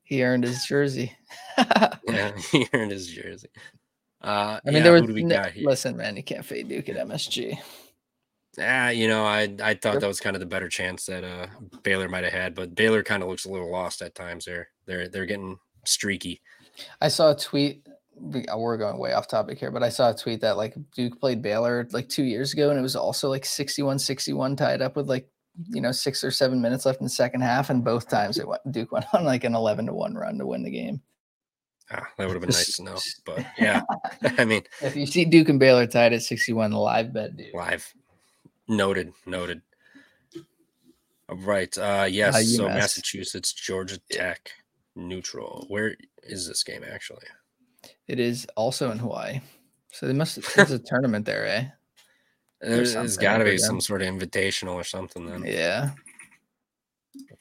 he earned his jersey. yeah, he earned his jersey. Uh, I mean, yeah, there was who do we no- listen, man, you can't fade Duke at MSG. Ah, you know, I I thought that was kind of the better chance that uh Baylor might have had, but Baylor kind of looks a little lost at times. There, they're they're getting streaky. I saw a tweet. we- uh, We're going way off topic here, but I saw a tweet that like Duke played Baylor like two years ago, and it was also like 61 61 tied up with like, you know, six or seven minutes left in the second half. And both times it went, Duke went on like an 11 to 1 run to win the game. Ah, that would have been nice to know. But yeah, I mean, If you see Duke and Baylor tied at 61, live bet, Duke. live. Noted, noted. All right. Uh yes, so Massachusetts, Georgia Tech, neutral. Where is this game actually? It is also in Hawaii. So they must, there's a tournament there, eh? There's, there's got to be some sort of invitational or something then. Yeah.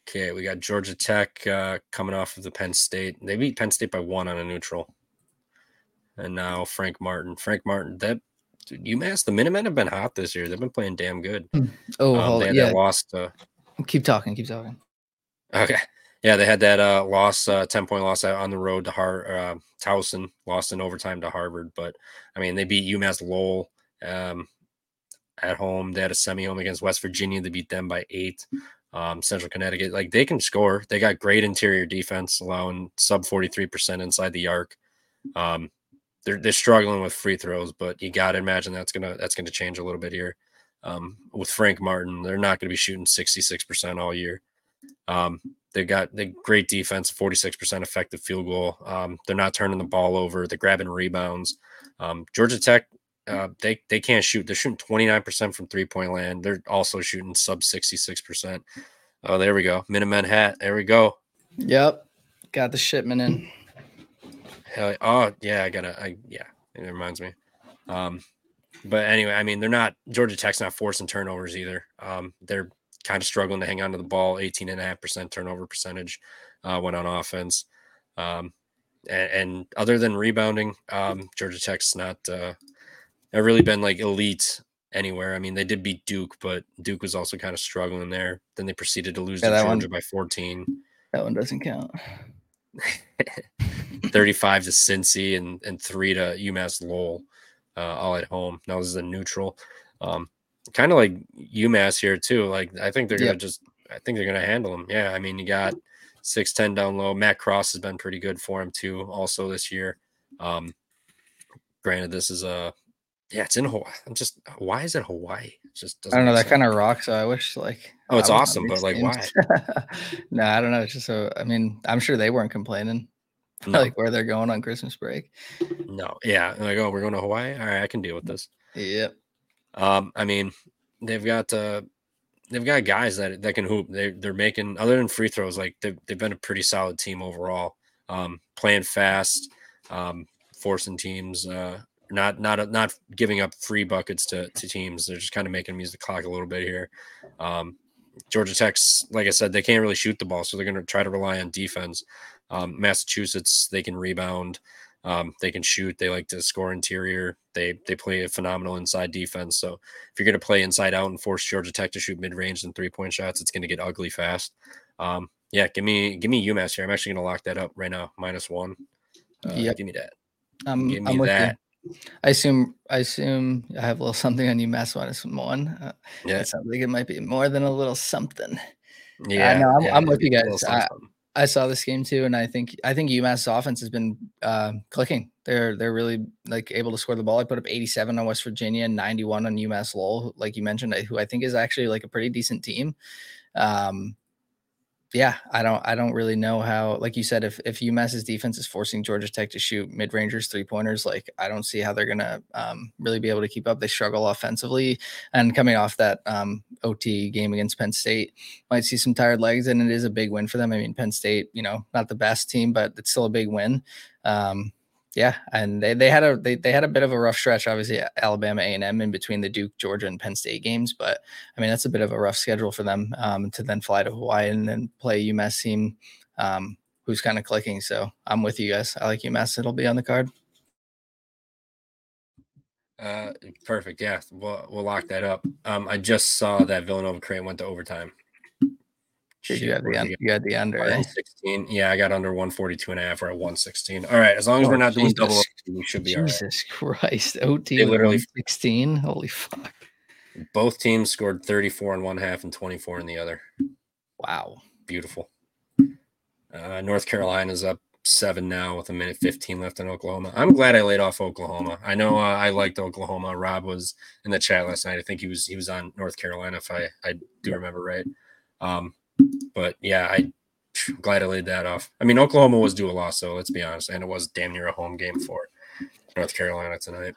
Okay, we got Georgia Tech uh, coming off of the Penn State. They beat Penn State by one on a neutral. And now Frank Martin. Frank Martin, that dude, UMass, the Minutemen have been hot this year. They've been playing damn good. Oh, Um, hold they had Yeah. that loss to Keep talking. Keep talking. Okay. Yeah, they had that uh loss, uh 10 point loss on the road to Har uh Towson, lost in overtime to Harvard. But I mean, they beat UMass Lowell um at home. They had a semi home against West Virginia. They beat them by eight. Um, Central Connecticut, like they can score. They got great interior defense, allowing sub 43% inside the arc. Um, they're they're struggling with free throws, but you gotta imagine that's gonna that's gonna change a little bit here. Um, with Frank Martin, they're not gonna be shooting 66% all year. Um, they got the great defense, 46% effective field goal. Um, they're not turning the ball over. They're grabbing rebounds. Um, Georgia Tech, uh, they they can't shoot. They're shooting 29% from three point land. They're also shooting sub 66%. Oh, there we go. Minutemen hat. There we go. Yep. Got the shipment in. Hell, oh yeah, I gotta. I yeah. It reminds me. Um, but anyway, I mean, they're not Georgia Tech's not forcing turnovers either. Um, they're kind of struggling to hang on to the ball. 18 and a half percent turnover percentage uh, went on offense. Um, and, and, other than rebounding, um, Georgia Tech's not uh, really been like elite anywhere. I mean, they did beat Duke, but Duke was also kind of struggling there. Then they proceeded to lose yeah, to Georgia one, by 14. That one doesn't count. 35 to Cincy and, and three to UMass Lowell, uh, all at home. Now this is a neutral. Um, kind of like UMass here too. Like I think they're gonna just I think they're gonna handle them. Yeah, I mean you got six ten down low. Matt Cross has been pretty good for him too, also this year. Um, granted, this is a yeah, it's in Hawaii. I'm just why is it Hawaii? It just I don't know that kind of rocks. So I wish like oh, it's awesome, but like why? no, I don't know. It's just so I mean, I'm sure they weren't complaining. No. like where they're going on Christmas break. No, yeah, like oh, we're going to Hawaii. All right, I can deal with this. Yep. Um, I mean, they've got uh, they've got guys that that can hoop. They they're making other than free throws, like they've they've been a pretty solid team overall. Um, playing fast, um, forcing teams, uh, not not not giving up free buckets to to teams. They're just kind of making them use the clock a little bit here. Um, Georgia Tech's, like I said, they can't really shoot the ball, so they're going to try to rely on defense. Um, Massachusetts, they can rebound. Um, they can shoot. They like to score interior. They they play a phenomenal inside defense. So if you're going to play inside out and force Georgia Tech to shoot mid range and three point shots, it's going to get ugly fast. Um, yeah, give me give me UMass here. I'm actually going to lock that up right now, minus one. Uh, yeah, give me that. Um, give me I'm with that. I assume I assume I have a little something on you, UMass minus one. Uh, yeah, it sounds like it might be more than a little something. Yeah, uh, no, I'm, yeah, I'm with you guys. I saw this game too, and I think I think UMass offense has been uh, clicking. They're they're really like able to score the ball. I put up 87 on West Virginia, and 91 on UMass Lowell, like you mentioned, who I think is actually like a pretty decent team. Um, yeah, I don't I don't really know how like you said if if UMass's defense is forcing Georgia Tech to shoot mid rangers three pointers, like I don't see how they're gonna um, really be able to keep up. They struggle offensively, and coming off that um, OT game against Penn State, might see some tired legs, and it is a big win for them. I mean, Penn State, you know, not the best team, but it's still a big win. Um, yeah, and they, they had a they, they had a bit of a rough stretch, obviously Alabama A and M in between the Duke, Georgia, and Penn State games. But I mean that's a bit of a rough schedule for them um, to then fly to Hawaii and then play UMass team um, who's kind of clicking. So I'm with you guys. I like UMass. It'll be on the card. Uh, perfect. Yeah, we'll we'll lock that up. Um, I just saw that Villanova Creighton went to overtime. Shit, you had the under, you had the under. Eh? 16. Yeah, I got under 142 and a half or at 116. All right, as long as oh, we're not Jesus. doing double, we should be Jesus Christ, OT they literally 16. Holy fuck! Both teams scored 34 in one half and 24 in the other. Wow, beautiful. Uh, North Carolina's up seven now with a minute 15 left in Oklahoma. I'm glad I laid off Oklahoma. I know uh, I liked Oklahoma. Rob was in the chat last night. I think he was he was on North Carolina if I I do remember right. Um, but yeah, I, am glad I laid that off. I mean, Oklahoma was due a loss, so let's be honest, and it was damn near a home game for North Carolina tonight.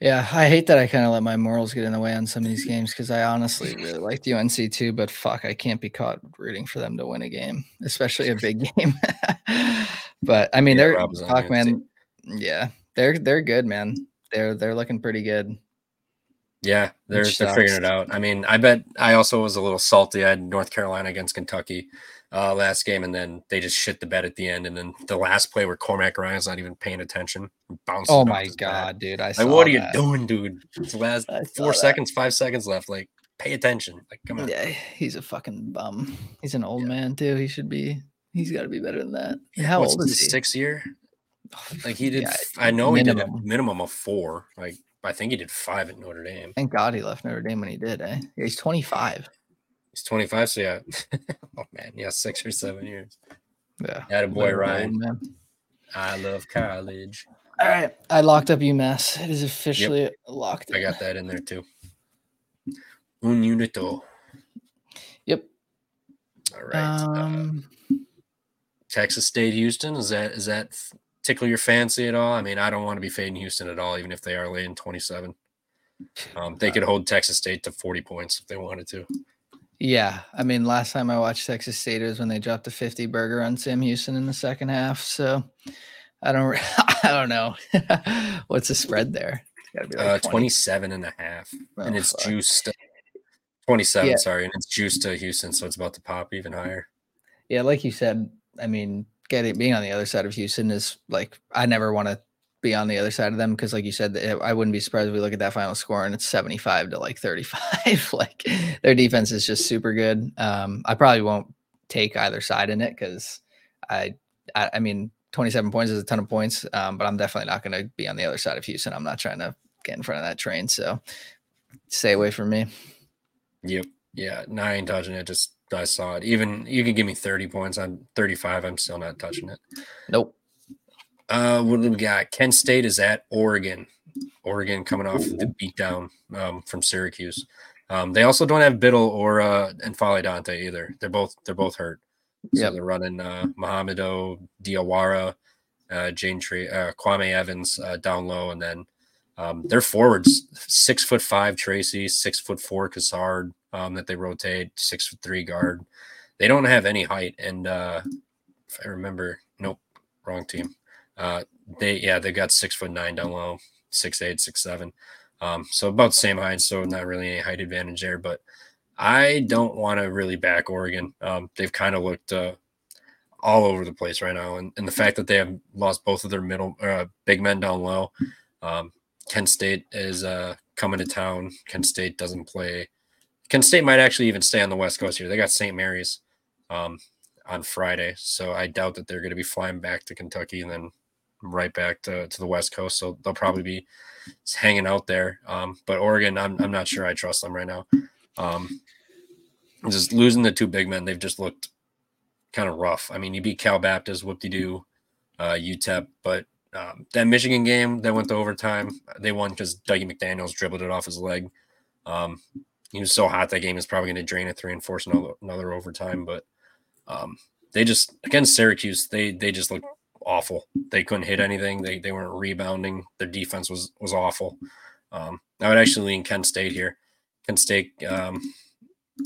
Yeah, I hate that I kind of let my morals get in the way on some of these games because I honestly really liked the UNC too, but fuck, I can't be caught rooting for them to win a game, especially a big game. but I mean, yeah, they're fuck, man. Yeah, they're they're good, man. They're they're looking pretty good. Yeah, they're they're figuring it out. I mean, I bet I also was a little salty. I had North Carolina against Kentucky uh, last game, and then they just shit the bed at the end. And then the last play where Cormac Ryan's not even paying attention, bouncing. Oh my god, dude! I like, what are you doing, dude? It's the last four that. seconds, five seconds left. Like, pay attention. Like, come on. Yeah, he's a fucking bum. He's an old yeah. man too. He should be. He's got to be better than that. How What's old is he? Six year. Like he did. Yeah, I know minimum. he did a minimum of four. Like I think he did five at Notre Dame. Thank God he left Notre Dame when he did, eh? Yeah, he's 25. He's 25, so yeah. oh man, yeah, six or seven years. Yeah. Had a boy Ryan. Man. I love college. All right. I locked up UMass. It is officially yep. locked in. I got that in there too. Un unito. Yep. All right. Um, uh, Texas State Houston. Is that is that tickle your fancy at all? I mean, I don't want to be fading Houston at all, even if they are late in 27. Um, they could hold Texas State to 40 points if they wanted to. Yeah. I mean, last time I watched Texas State was when they dropped a 50 burger on Sam Houston in the second half. So I don't. I don't know. What's the spread there? Like uh, 20. 27 and a half, oh, and it's fuck. juiced. 27, yeah. sorry, and it's juiced to Houston, so it's about to pop even higher. Yeah, like you said, I mean, getting being on the other side of Houston is like I never want to be on the other side of them because, like you said, I wouldn't be surprised if we look at that final score and it's 75 to like 35. like their defense is just super good. Um, I probably won't take either side in it because I, I, I, mean, 27 points is a ton of points, um, but I'm definitely not going to be on the other side of Houston. I'm not trying to get in front of that train. So stay away from me. Yep. Yeah. No, I touching it. Just I saw it. Even you can give me 30 points I'm 35. I'm still not touching it. Nope. Uh, what do we got? Kent State is at Oregon. Oregon coming off the beatdown um, from Syracuse. Um, they also don't have Bittle or uh, N'Faly Dante either. They're both they're both hurt. So yep. they're running uh, Mohamedou Diawara, uh, Jane Tree, uh, Kwame Evans uh, down low, and then um, their forwards six foot five Tracy, six foot four Cassard um, that they rotate, six foot three guard. They don't have any height, and uh, if I remember, nope, wrong team. Uh, they yeah they got six foot nine down low, six eight, six seven. Um, so about the same height, so not really any height advantage there. But I don't want to really back Oregon. Um, they've kind of looked uh, all over the place right now, and, and the fact that they have lost both of their middle uh, big men down low. Um, Kent State is uh, coming to town. Kent State doesn't play. Kent State might actually even stay on the West Coast here. They got St. Mary's um, on Friday, so I doubt that they're going to be flying back to Kentucky and then right back to, to the West Coast. So they'll probably be hanging out there. Um, but Oregon, I'm, I'm not sure I trust them right now. Um, just losing the two big men, they've just looked kind of rough. I mean, you beat Cal Baptist, whoop de doo, uh, UTEP, but um, that Michigan game that went to overtime, they won because Dougie McDaniels dribbled it off his leg. Um, he was so hot that game is probably going to drain a three and force another, another overtime. But um, they just against Syracuse, they they just looked awful. They couldn't hit anything. They they weren't rebounding. Their defense was was awful. Um, I would actually lean Kent State here. Kent State, um,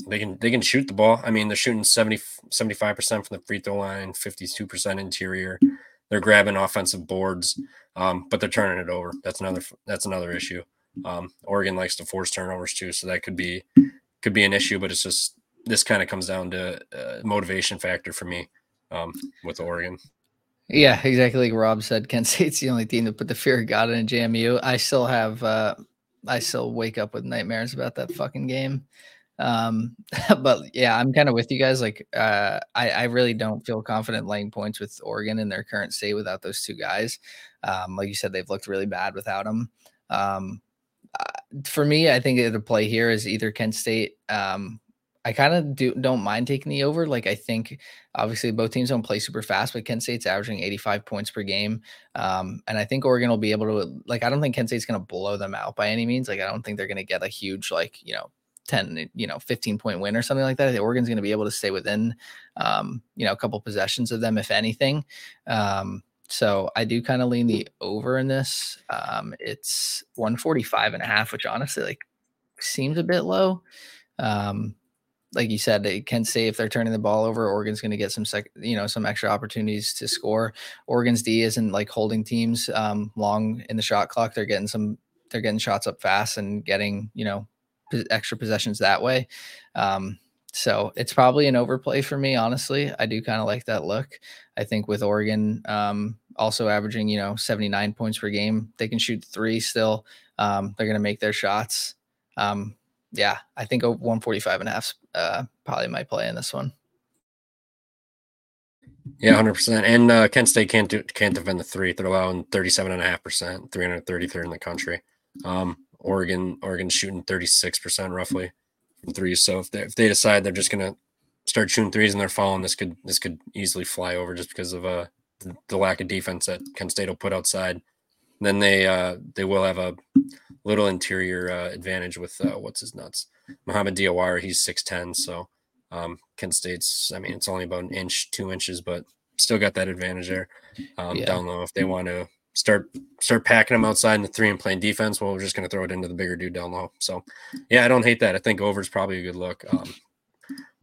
they can they can shoot the ball. I mean, they're shooting 70 75 percent from the free throw line, fifty two percent interior. They're grabbing offensive boards, um, but they're turning it over. That's another that's another issue. Um, Oregon likes to force turnovers too, so that could be could be an issue. But it's just this kind of comes down to uh, motivation factor for me um, with Oregon. Yeah, exactly like Rob said. Kent State's the only team that put the fear of God in JMU. I still have, uh, I still wake up with nightmares about that fucking game. Um, but yeah, I'm kind of with you guys. Like, uh, I, I really don't feel confident laying points with Oregon in their current state without those two guys. Um, like you said, they've looked really bad without them. Um, for me, I think the play here is either Kent State um, I kind of do don't mind taking the over. Like I think obviously both teams don't play super fast, but Kent State's averaging 85 points per game. Um, and I think Oregon will be able to like I don't think Kent State's gonna blow them out by any means. Like I don't think they're gonna get a huge like, you know, 10, you know, 15 point win or something like that. I think Oregon's gonna be able to stay within um, you know, a couple possessions of them, if anything. Um, so I do kind of lean the over in this. Um, it's 145 and a half, which honestly like seems a bit low. Um, like you said, they can say if they're turning the ball over, Oregon's going to get some sec, you know, some extra opportunities to score. Oregon's D isn't like holding teams um, long in the shot clock. They're getting some, they're getting shots up fast and getting, you know, extra possessions that way. Um, so it's probably an overplay for me, honestly. I do kind of like that look. I think with Oregon um, also averaging, you know, 79 points per game, they can shoot three still. Um, they're going to make their shots. Um, yeah, I think a 145 and a half uh, probably might play in this one. Yeah, hundred percent. And uh, Kent State can't do can't defend the three. They're allowing thirty-seven and a half percent, three hundred thirty-third in the country. Um, Oregon, Oregon's shooting thirty-six percent roughly from threes. So if they if they decide they're just gonna start shooting threes and they're falling, this could this could easily fly over just because of uh the, the lack of defense that Kent State will put outside. And then they uh they will have a little interior uh, advantage with uh, what's his nuts, Mohamed Diawara. He's six ten, so um, Kent State's. I mean, it's only about an inch, two inches, but still got that advantage there um, yeah. down low. If they want to start start packing them outside in the three and playing defense, well, we're just going to throw it into the bigger dude down low. So, yeah, I don't hate that. I think over is probably a good look. Um,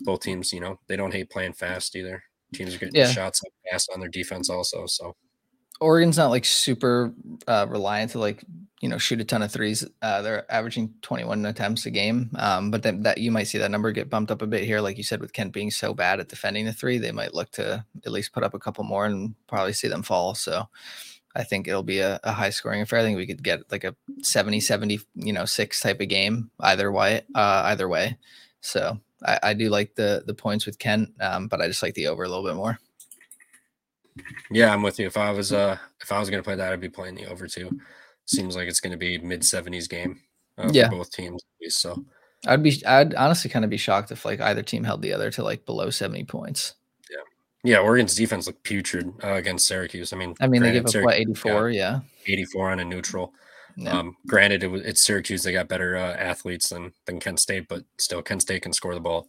both teams, you know, they don't hate playing fast either. Teams are getting yeah. shots fast on their defense also. So Oregon's not like super uh, reliant to like you know shoot a ton of threes. Uh, they're averaging 21 attempts a game, um, but then that you might see that number get bumped up a bit here, like you said, with Kent being so bad at defending the three, they might look to at least put up a couple more and probably see them fall. So I think it'll be a, a high scoring affair. I think we could get like a 70, 70, you know, six type of game either way. Uh, either way. So I, I do like the the points with Kent, um, but I just like the over a little bit more. Yeah, I'm with you. If I was uh if I was gonna play that, I'd be playing the over too. Seems like it's gonna be mid seventies game uh, Yeah. for both teams. at least. So I'd be I'd honestly kind of be shocked if like either team held the other to like below 70 points. Yeah, Oregon's defense looked putrid uh, against Syracuse. I mean, I mean, they granted, give up what 84, yeah. 84 on a neutral. Yeah. Um, granted, it was it's Syracuse. They got better uh, athletes than than Kent State, but still, Kent State can score the ball.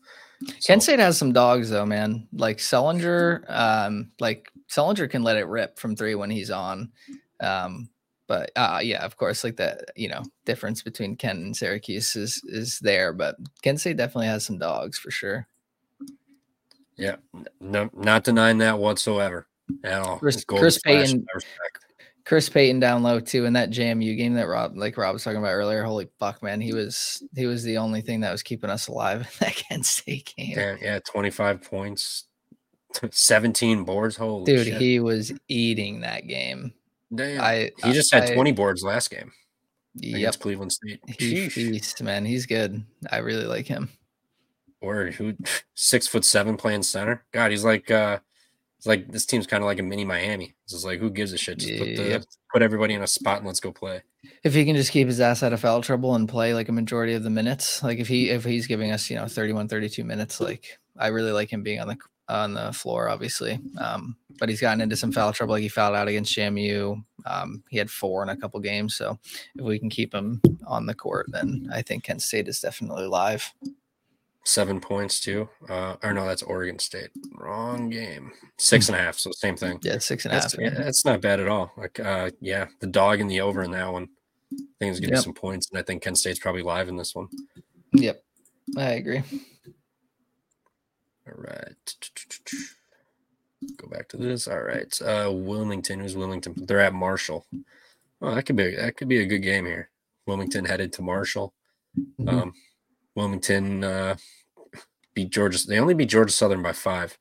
Kent So, State has some dogs though, man. Like Sullinger, um, like Sullinger can let it rip from three when he's on. Um, but uh, yeah, of course, like the you know difference between Kent and Syracuse is is there, but Kent State definitely has some dogs for sure. Yeah, no, not denying that whatsoever at all. Chris- Chris Payton- Chris Payton down low too in that JMU game that Rob like Rob was talking about earlier. Holy fuck, man, he was he was the only thing that was keeping us alive in that Kent State game. Yeah, yeah, 25 points, 17 boards. Holy Dude, shit. he was eating that game. Damn. I he just had I- 20 boards last game Yep, against Cleveland State. he Sheesh. man. He's good. I really like him. Word, who six foot seven playing center? God, he's like uh it's like this team's kind of like a mini Miami. It's just like who gives a shit? Just put the Yep. put everybody in a spot and let's go play. If he can just keep his ass out of foul trouble and play like a majority of the minutes, like if he if he's giving us, you know, 31 32 minutes, like I really like him being on the on the floor obviously. Um but he's gotten into some foul trouble like he fouled out against JMU. Um he had four in a couple games, so if we can keep him on the court then I think Kent State is definitely live. Seven points too. Uh or no, that's Oregon State. Wrong game. Six and a half, so same thing. Yeah, six and a half. That's, yeah, that's not bad at all. Like uh yeah, the dog and the over in that one. I think it's gonna Yep. be some points, and I think Kent State's probably live in this one. Yep. I agree. All right. Go back to this. All right. Uh Wilmington. Who's Wilmington? They're at Marshall. Well, that could be that could be a good game here. Wilmington headed to Marshall. Mhm. Um Wilmington uh beat Georgia. They only beat Georgia Southern by five.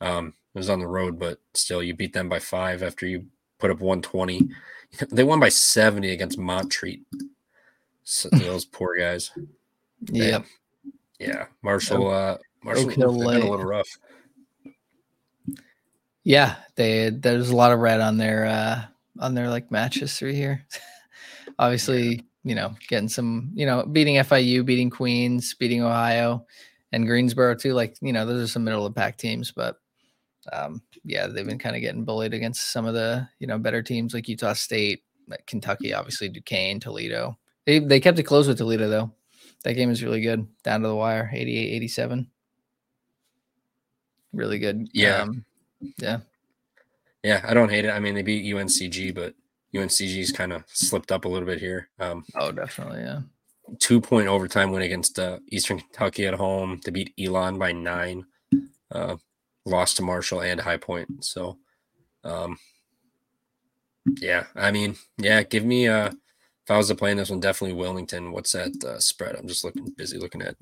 Um it was on the road, but still you beat them by five after you put up 120. They won by 70 against Montreat. So those poor guys. Yeah. Yeah. Marshall uh Marshall been a little rough. Yeah, they there's a lot of red on their uh on their like match history here. Obviously, you know, getting some, you know, beating FIU, beating Queens, beating Ohio and Greensboro too. Like, you know, those are some middle of the pack teams, but um yeah, they've been kind of getting bullied against some of the, you know, better teams like Utah State, like Kentucky, obviously Duquesne, Toledo. They they kept it close with Toledo though. That game is really good. Down to the wire, 88 87. Really good. Yeah. Um, yeah. Yeah, I don't hate it. I mean, they beat UNCG, but UNCG's kind of slipped up a little bit here. Um, Oh, definitely. Yeah. two point overtime win against uh, Eastern Kentucky at home. to beat Elon by nine. Uh, lost to Marshall and High Point. So, um, yeah, I mean, yeah, give me uh, if I was to play in this one, definitely Wilmington. What's that uh, spread? I'm just looking busy looking at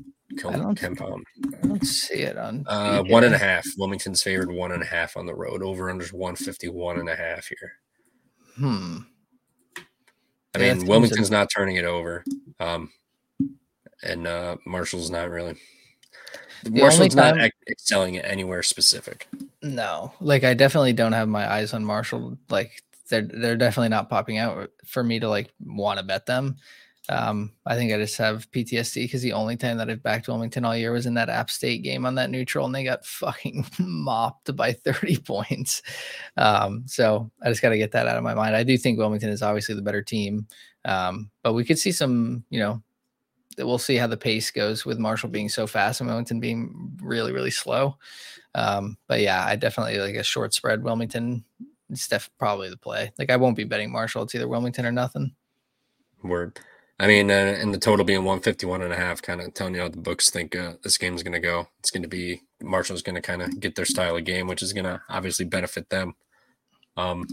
I don't- Ken I don't see it on. Uh, one and a half. Wilmington's favored one and a half on the road. Over under 151 and a half here. Hmm. I mean, Wilmington's not turning it over. Um, and uh, Marshall's not really. only Marshall's not time- ex- excelling at anywhere specific. No, like I definitely don't have my eyes on Marshall. Like they're they're definitely not popping out for me to like want to bet them. Um, I think I just have PTSD because the only time that I've backed Wilmington all year was in that App State game on that neutral, and they got fucking mopped by 30 points. Um, so I just got to get that out of my mind. I do think Wilmington is obviously the better team, um, but we could see some, you know, we'll see how the pace goes with Marshall being so fast and Wilmington being really, really slow. Um, but yeah, I definitely like a short spread Wilmington. It's def- probably the play. Like I won't be betting Marshall. It's either Wilmington or nothing. Word. I mean, uh, and the total being 151 and a half, kind of telling you how the books think uh, this game's going to go. It's going to be Marshall's going to kind of get their style of game, which is going to obviously benefit them. Um,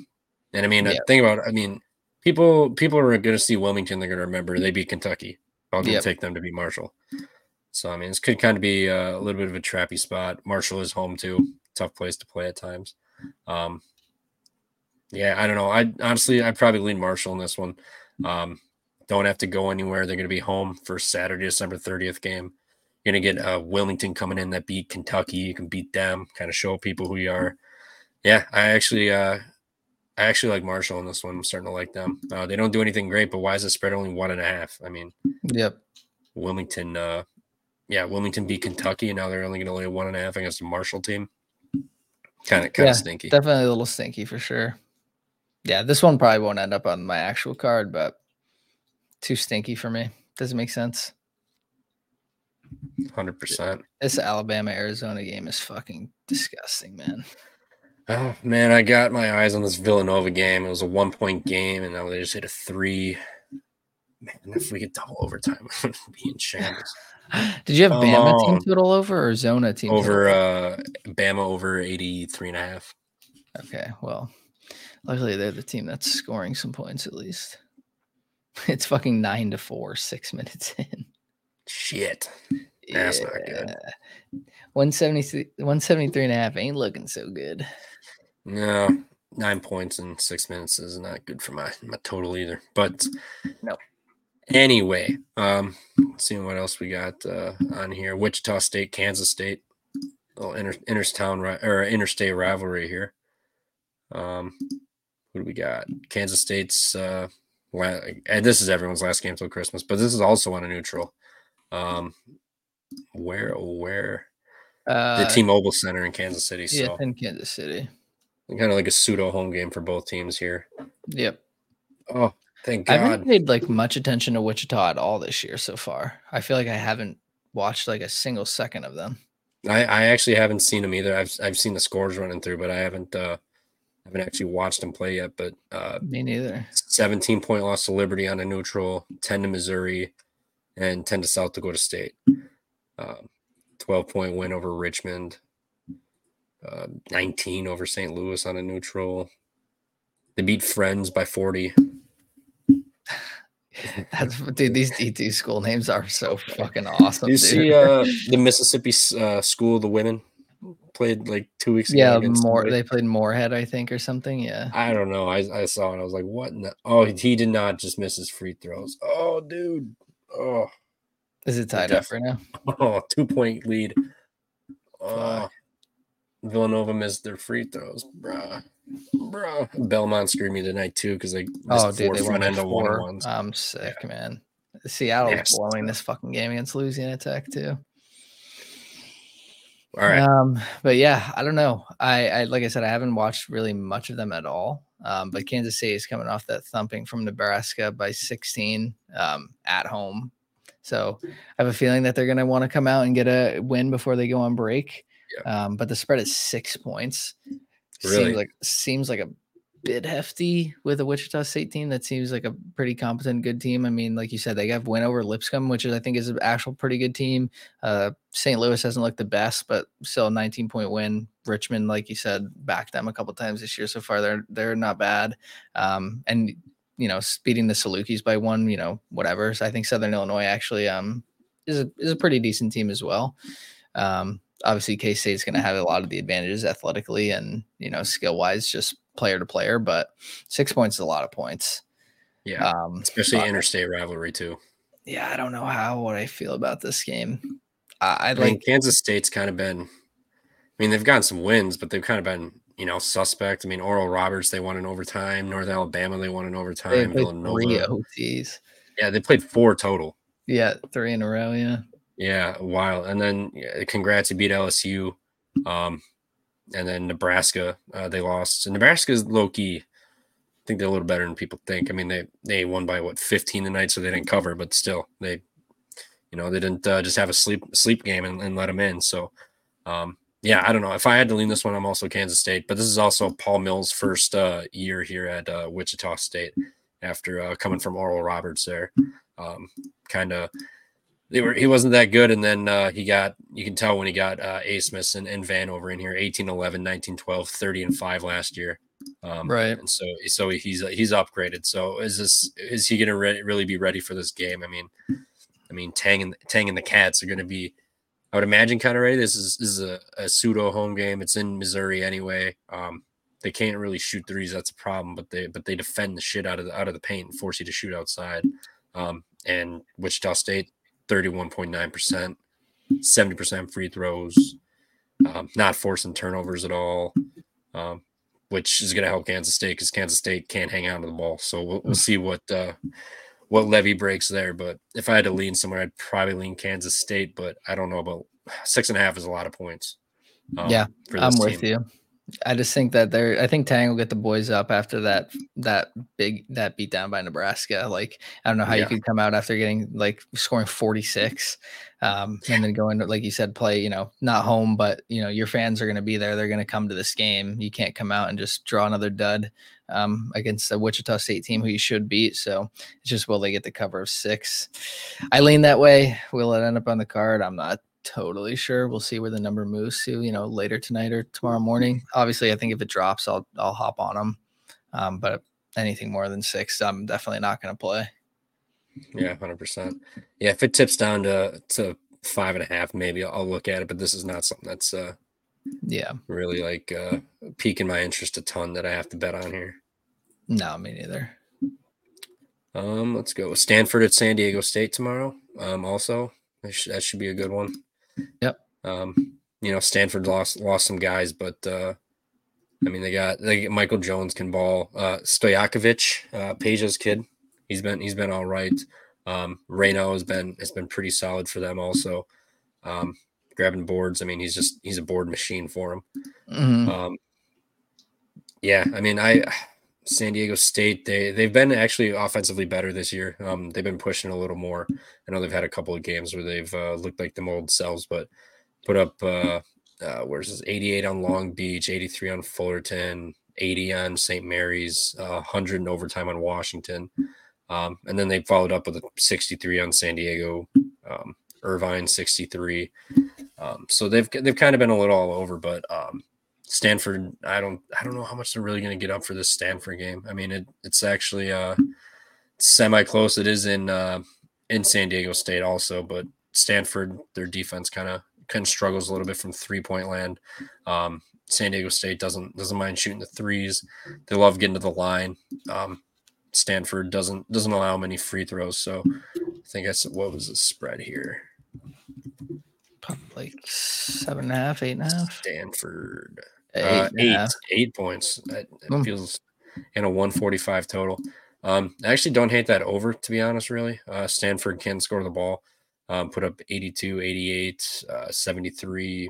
And I mean, Yeah. uh, think about, I mean, people people are going to see Wilmington. They're going to remember they beat Kentucky. I'll Yep. take them to beat Marshall. So I mean, this could kind of be uh, a little bit of a trappy spot. Marshall is home too. Tough place to play at times. Um, yeah, I don't know. I honestly, I'd probably lean Marshall in this one. Um, don't have to go anywhere. They're going to be home for Saturday, December 30th game. You're going to get uh, Wilmington coming in that beat Kentucky. You can beat them, kind of show people who you are. Yeah, I actually, uh, I actually like Marshall in this one. I'm starting to like them. Uh, they don't do anything great, but why is the spread only one and a half? I mean, Yep. Wilmington, uh, yeah, Wilmington beat Kentucky, and now they're only going to lay one and a half against a Marshall team. Kind of, kind Yeah, of stinky. Definitely a little stinky for sure. Yeah, this one probably won't end up on my actual card, but too stinky for me. Doesn't make sense. Hundred percent. This Alabama Arizona game is fucking disgusting, man. Oh man, I got my eyes on this Villanova game. It was a one point game, and now they just hit a three. Man, if we get double overtime, I'm be in shambles. Did you have Bama team total over or Zona team Over uh Bama over 83 and a half. Okay, well, luckily they're the team that's scoring some points at least. It's fucking nine to four, six minutes in. Shit. That's not good. 173, 173 and a half ain't looking so good. No, nine points in six minutes is not good for my, my total either. But No. Anyway, um, let's what else we got uh, on here. Wichita State, Kansas State, little inter intertown or interstate rivalry here. Um, who do we got? Kansas State's. Uh, and this is everyone's last game till Christmas, but this is also on a neutral. Um, where where Uh, the T-Mobile Center in Kansas City. yeah, So in Kansas City. kind of like a pseudo home game for both teams here. Yep. Oh, thank God. I haven't paid like much attention to Wichita at all this year so far. I feel like I haven't watched like a single second of them. I, I actually haven't seen them either. I've I've seen the scores running through, but I haven't uh haven't actually watched them play yet. But uh Me neither. 17 point loss to Liberty on a neutral, 10 to Missouri, and 10 to South Dakota State. Um, 12 point win over Richmond, uh, 19 over St. Louis on a neutral. They beat Friends by 40. That's dude. These D two school names are so fucking awesome. You dude. see uh, the Mississippi uh, School of the Women played like two weeks ago? yeah, more. somebody? They played Moorhead, I think, or something. Yeah. I don't know. I, I saw it. I was like, what? In the- oh, he did not just miss his free throws. Oh, dude. Oh, Is it tied up right now? oh two point lead. Oh, Villanova missed their free throws, bruh. Bruh. Belmont screwed me tonight too because they oh, missed Oh, four dude, they front end of one I'm sick, man. Seattle's blowing this fucking game against Louisiana Tech too. All right. Um, but yeah, I don't know. I, I like I said, I haven't watched really much of them at all. Um, but Kansas City is coming off that thumping from Nebraska by 16 um, at home. So I have a feeling that they're going to want to come out and get a win before they go on break. Yeah. Um, but the spread is six points. Really? Seems like seems like a bit hefty with a Wichita State team that seems like a pretty competent, good team. I mean, like you said, they have win over Lipscomb, which is I think is an actual pretty good team. Uh, St. Louis hasn't looked the best, but still a 19 point win. Richmond, like you said, backed them a couple times this year so far. They're they're not bad. Um, and you know, beating the Salukis by one, you know, whatever. So I think Southern Illinois actually um is a is a pretty decent team as well. Um, obviously K State's going to have a lot of the advantages athletically and you know skill wise, just player to player. But six points is a lot of points. Yeah. Um, Especially uh, interstate rivalry too. yeah, I don't know how what I feel about this game. I, I I mean, like Kansas State's kind of been. I mean, they've gotten some wins, but they've kind of been, you know, suspect. I mean, Oral Roberts, they won in overtime. North Alabama, they won in overtime. three OTs. yeah, they played four total. Yeah, three in a row. Yeah, Yeah, a while. And then, yeah, congrats, you beat LSU. Um, and then Nebraska, uh, they lost. And Nebraska's low key. I think they're a little better than people think. I mean, they they won by what 15 tonight, so they didn't cover, but still, they, you know, they didn't uh, just have a sleep sleep game and, and let them in. So, um, yeah, I don't know. If I had to lean this one, I'm also Kansas State, but this is also Paul Mills' first uh, year here at uh, Wichita State after uh, coming from Oral Roberts there. Um, kind of they were he wasn't that good and then uh, he got you can tell when he got uh, Abmas and, and Vanover in here 18 11 19 12 30 and 5 last year Um, Right. And so so he's he's upgraded. So is this is he going to re- really be ready for this game? I mean, I mean Tang and Tang and the Cats are going to be. I would imagine kind of ready. This is this is a, a pseudo home game. It's in Missouri anyway. Um, they can't really shoot threes. That's a problem. But they but they defend the shit out of the out of the paint and force you to shoot outside. Um, and Wichita State, thirty one point nine percent, seventy percent free throws, um, not forcing turnovers at all. Um, which is going to help Kansas State because Kansas State can't hang on to the ball. So we'll, we'll see what uh, what levy breaks there. But if I had to lean somewhere, I'd probably lean Kansas State. But I don't know about six and a half is a lot of points. um, yeah, I'm with you. I just think that they're. I think Tang will get the boys up after that that big that beat down by Nebraska. Like I don't know how Yeah. you could come out after getting like scoring 46, um, and then going like you said, play. You know, not home, but you know your fans are going to be there. They're going to come to this game. You can't come out and just draw another dud um, against the Wichita State team who you should beat. So it's just will they get the cover of six? I lean that way. Will it end up on the card? I'm not totally sure. We'll see where the number moves to, you know, later tonight or tomorrow morning. Obviously, I think if it drops, I'll I'll hop on them. Um, but anything more than six, I'm definitely not going to play. Yeah, hundred percent. Yeah, if it tips down to to five and a half, maybe I'll, I'll look at it. But this is not something that's uh, Yeah, really like uh, piquing my interest a ton that I have to bet on here. no, me neither. Um, let's go Stanford at San Diego State tomorrow. Um, also that should, that should be a good one. Yep. Um, you know, Stanford lost lost some guys, but uh, I mean they got they Michael Jones can ball. Uh, Stojakovic, uh, Peja's kid, he's been he's been all right. Um, Raynaud has been has been pretty solid for them also. Um, grabbing boards. I mean, he's just he's a board machine for him. Mhm. Um, yeah, I mean, I San Diego State they they've been actually offensively better this year. Um, they've been pushing a little more. I know they've had a couple of games where they've uh, looked like them old selves, but put up uh, uh, where's this 88 on Long Beach, 83 on Fullerton, 80 on St. Mary's, uh, 100 in overtime on Washington, um, and then they followed up with a 63 on San Diego, um, Irvine 63. Um, so they've they've kind of been a little all over, but um, Stanford, I don't I don't know how much they're really going to get up for this Stanford game. I mean, it it's actually uh semi close. It is in uh in San Diego State also, but Stanford their defense kind of kind of struggles a little bit from three point land. Um, San Diego State doesn't doesn't mind shooting the threes. They love getting to the line. Um, Stanford doesn't doesn't allow many free throws, so I think that's what was the spread here. Probably like seven and a half, eight and a half, Stanford. Eight, Uh, eight, eight points. That, that Hmm. feels in a 145 total. Um, I actually don't hate that over, to be honest, really. Uh, Stanford can score the ball, um, put up 82, 88, uh, 73,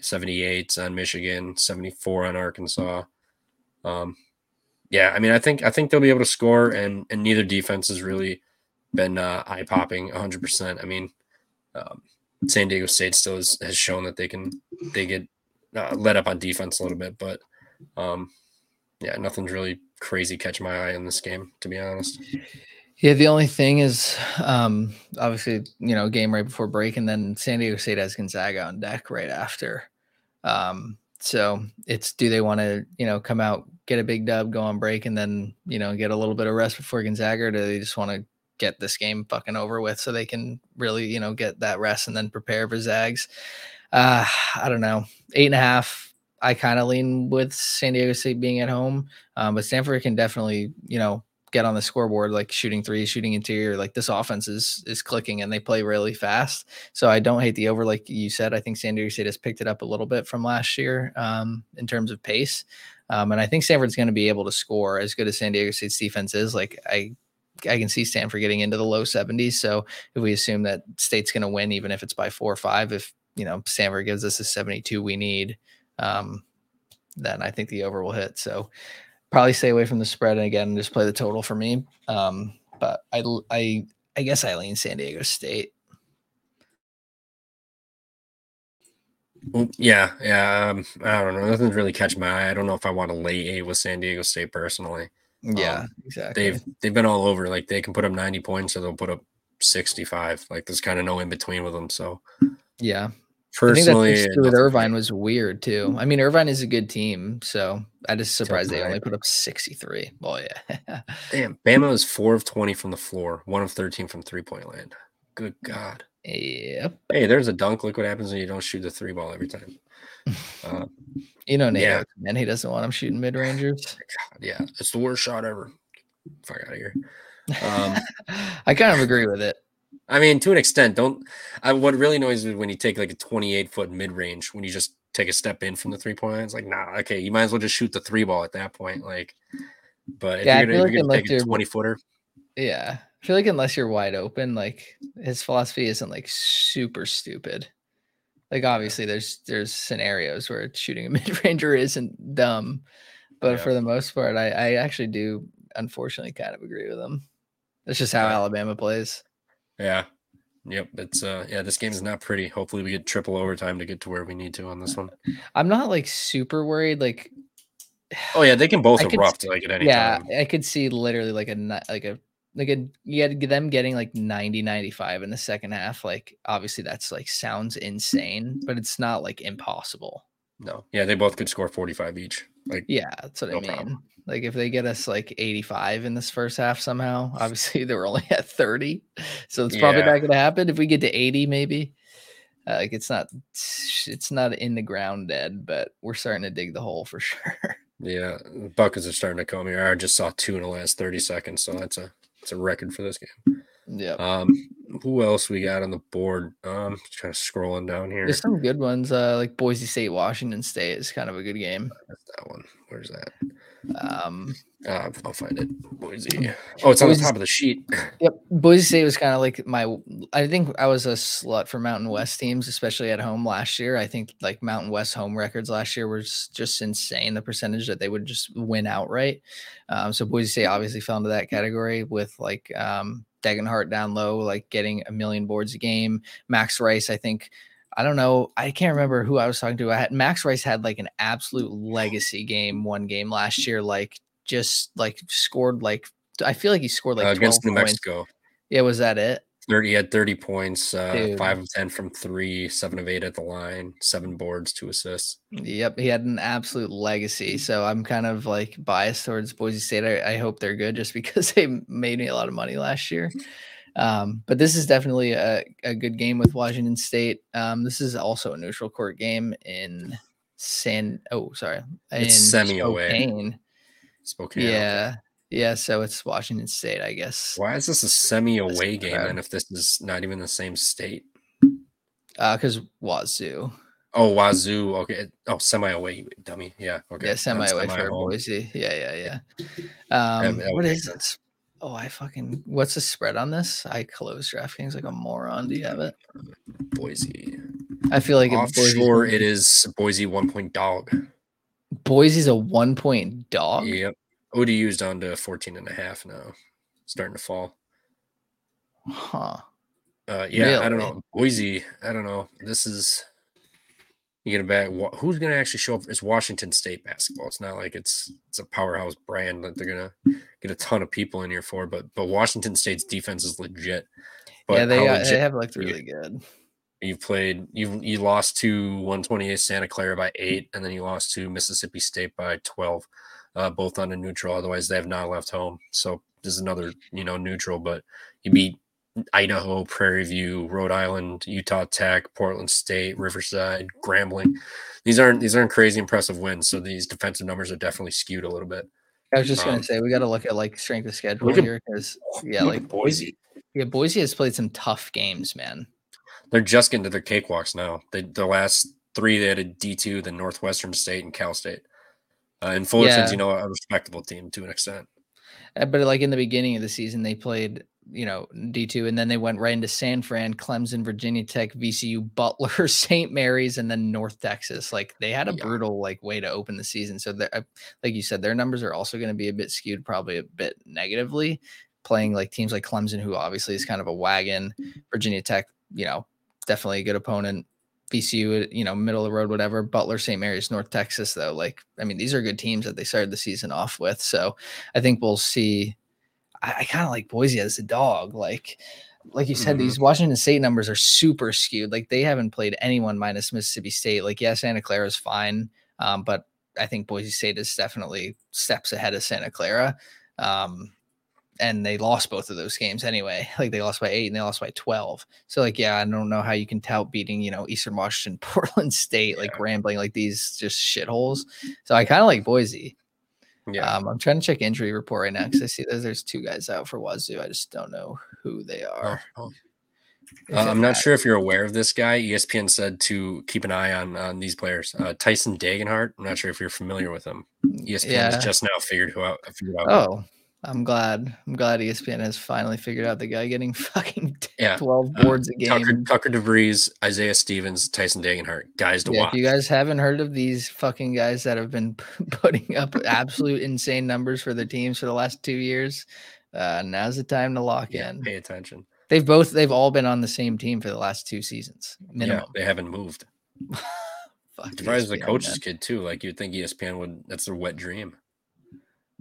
78 on Michigan, 74 on Arkansas. Um, yeah, I mean, I think I think they'll be able to score, and and neither defense has really been uh, eye popping 100. percent I mean, um, San Diego State still has, has shown that they can they get uh, let up on defense a little bit, but um, yeah, nothing's really crazy catch my eye in this game, to be honest. Yeah, the only thing is, um, obviously, you know, game right before break, and then San Diego State has Gonzaga on deck right after. Um, so it's do they want to, you know, come out, get a big dub, go on break, and then you know get a little bit of rest before Gonzaga, or do they just want to get this game fucking over with so they can really, you know, get that rest and then prepare for Zags? Uh, I don't know, eight and a half. I kind of lean with San Diego State being at home, um, but Stanford can definitely, you know, get on the scoreboard like shooting three, shooting interior. Like this offense is is clicking and they play really fast. So I don't hate the over, like you said. I think San Diego State has picked it up a little bit from last year um, in terms of pace, um, and I think Stanford's going to be able to score as good as San Diego State's defense is. Like I. I can see Stanford getting into the low 70s. So if we assume that State's going to win, even if it's by four or five, if you know Stanford gives us a 72 we need, um, then I think the over will hit. So probably stay away from the spread and again just play the total for me. Um, but I I I guess I lean San Diego State. Yeah, yeah. Um, I don't know. Nothing's really catch my eye. I don't know if I want to lay eight with San Diego State personally. Yeah, Um, exactly. They've they've been all over. Like they can put up 90 points or they'll put up 65. Like there's kind of no in between with them. So yeah. Personally, I think that with Irvine was weird too. I mean, Irvine is a good team, so I just surprised they only put up 63. Well, yeah. Damn, Bama is four of twenty from the floor, one of thirteen from three point land. Good God. yep. Hey, there's a dunk. Look what happens when you don't shoot the three ball every time. Uh, You know, Nate, Yeah. Man, he doesn't want him shooting mid rangers. yeah, it's the worst shot ever. Fuck out of here. Um, I kind of agree with it. I mean, to an extent, don't. I, what really annoys me when you take like a 28 foot mid range when you just take a step in from the three point line. It's like, nah, okay, you might as well just shoot the three ball at that point. Like, but if Yeah, I you're gonna, like if gonna take a 20 footer, Yeah. I feel like unless you're wide open, like his philosophy isn't like super stupid. Like obviously there's there's scenarios where shooting a mid ranger isn't dumb. But Yeah. for the most part, I, I actually do unfortunately kind of agree with him. That's just how Alabama plays. Yeah, yep, it's uh, yeah, this game is not pretty. Hopefully, we get triple overtime to get to where we need to on this one. I'm not like super worried. Like Oh yeah, they can both I could erupt like at any yeah, time. I could see literally like a like a like a you had them getting like 90 95 in the second half like obviously that's like sounds insane but it's not like impossible No, yeah, they both could score 45 each. Like, yeah that's what No i mean problem. Like if they get us like 85 in this first half somehow obviously they were only at 30 so it's probably Yeah. not going to happen if we get to 80 maybe uh, like it's not it's not in the ground dead but we're starting to dig the hole for sure yeah, buckets are starting to come here. I just saw two in the last 30 seconds, so that's a it's a record for this game. yeah Um, who else we got on the board? Um, just kind of scrolling down here. there's some good ones uh like boise state washington state is kind of a good game That's that one. Where's that? Um Uh, I'll find it. Boise. Oh, it's on the top of the sheet. Yep, Boise State was kind of like my. I think I was a slut for Mountain West teams, especially at home last year. I think like Mountain West home records last year was just insane. The percentage that they would just win outright. Um, so Boise State obviously fell into that category with like um, Degenhart down low, like getting a million boards a game. Max Rice, I think. I don't know. I can't remember who I was talking to. I had Max Rice had like an absolute legacy game, one game last year, like just like scored like I feel like he scored like uh, against 12 New points. Mexico. Yeah, was that it? 30 he had 30 points, uh, five of 10 from three, seven of eight at the line, seven boards, two assists. Yep, he had an absolute legacy. So I'm kind of like biased towards Boise State. I, I hope they're good just because they made me a lot of money last year. Um, but this is definitely a, a good game with Washington State. Um, this is also a neutral court game in San. Oh, sorry, It's semi away. Spokane. Spokane. Yeah, okay. yeah. So it's Washington State, I guess. Why is this a semi away game then if this is not even the same state? Uh, because Wazoo. Oh, Wazoo. Okay. Oh, semi away, dummy. Yeah. Okay. Yeah, semi away for. Boise. Yeah, yeah, yeah. Um, what is this? Oh, I fucking what's the spread on this? I closed DraftKings like a moron. Do you have it? Boise. I feel like Offshore, gonna- it is Boise one point dog. Boise's a one point dog. Yep. ODU's down to 14 and a half now. Starting to fall. Huh. Uh, yeah, I don't know. Boise, I don't know. This is you get a back. Who's going to actually show up? It's Washington State basketball. It's not like it's it's a powerhouse brand that they're gonna get a ton of people in here for. But but Washington State's defense is legit. But yeah, they legit they have looked you- really good. You've played. You you lost to 128 Santa Clara by eight, and then you lost to Mississippi State by 12, uh, both on a neutral. Otherwise, they have not left home. So this is another you know neutral. But you beat Idaho, Prairie View, Rhode Island, Utah Tech, Portland State, Riverside, Grambling. These aren't these aren't crazy impressive wins. So these defensive numbers are definitely skewed a little bit. I was just gonna um, say we got to look at like strength of schedule at- here because yeah, like Boise. yeah, Boise has played some tough games, man. They're just getting to their cakewalks now. They the last three they had a D two, then Northwestern State and Cal State. Uh, and Fullerton's, Yeah. you know, a respectable team to an extent. Uh, But like in the beginning of the season, they played, you know, D two, and then they went right into San Fran, Clemson, Virginia Tech, VCU, Butler, St. Mary's, and then North Texas. Like they had a Yeah. brutal like way to open the season. So uh, like you said, their numbers are also going to be a bit skewed, probably a bit negatively, playing like teams like Clemson, who obviously is kind of a wagon. Virginia Tech, you know, definitely a good opponent. VCU, you know, middle of the road, whatever. Butler, St. Mary's, North Texas, though. Like, I mean, these are good teams that they started the season off with. So I think we'll see. I, I kind of like Boise as a dog. Like, like you said, Mhm. these Washington State numbers are super skewed. Like they haven't played anyone minus Mississippi State. Like, yeah, Santa Clara is fine, um, but I think Boise State is definitely steps ahead of Santa Clara. Um, and they lost both of those games anyway. Like they lost by eight and they lost by twelve. So like, yeah, I don't know how you can tout beating you know Eastern Washington, Portland State, like Grambling like these just shitholes. So I kind of like Boise. Yeah. Um, I'm trying to check injury report right now because I see that there's two guys out for Wazoo. I just don't know who they Oh, are. oh. If Uh, I'm not sure if you're aware of this guy. ESPN said to keep an eye on on these players. Uh, Tyson Degenhart. I'm not sure if you're familiar with him. E ESPN Yeah. has just now figured who out. Figured out. Oh, I'm glad. I'm glad ESPN has finally figured out the guy getting fucking Yeah. 12 Uh, boards a game. Tucker, Tucker DeVries, Isaiah Stevens, Tyson Degenhart, guys to Yeah, watch. if you guys haven't heard of these fucking guys that have been putting up absolute insane numbers for their teams for the last two years, uh, now's the time to lock yeah, in. pay attention. They've both they've all been on the same team for the last two seasons minimum. Yeah, they haven't moved. Fuck DeVries is a coach's man. kid too. Like you'd think ESPN would. That's their wet dream.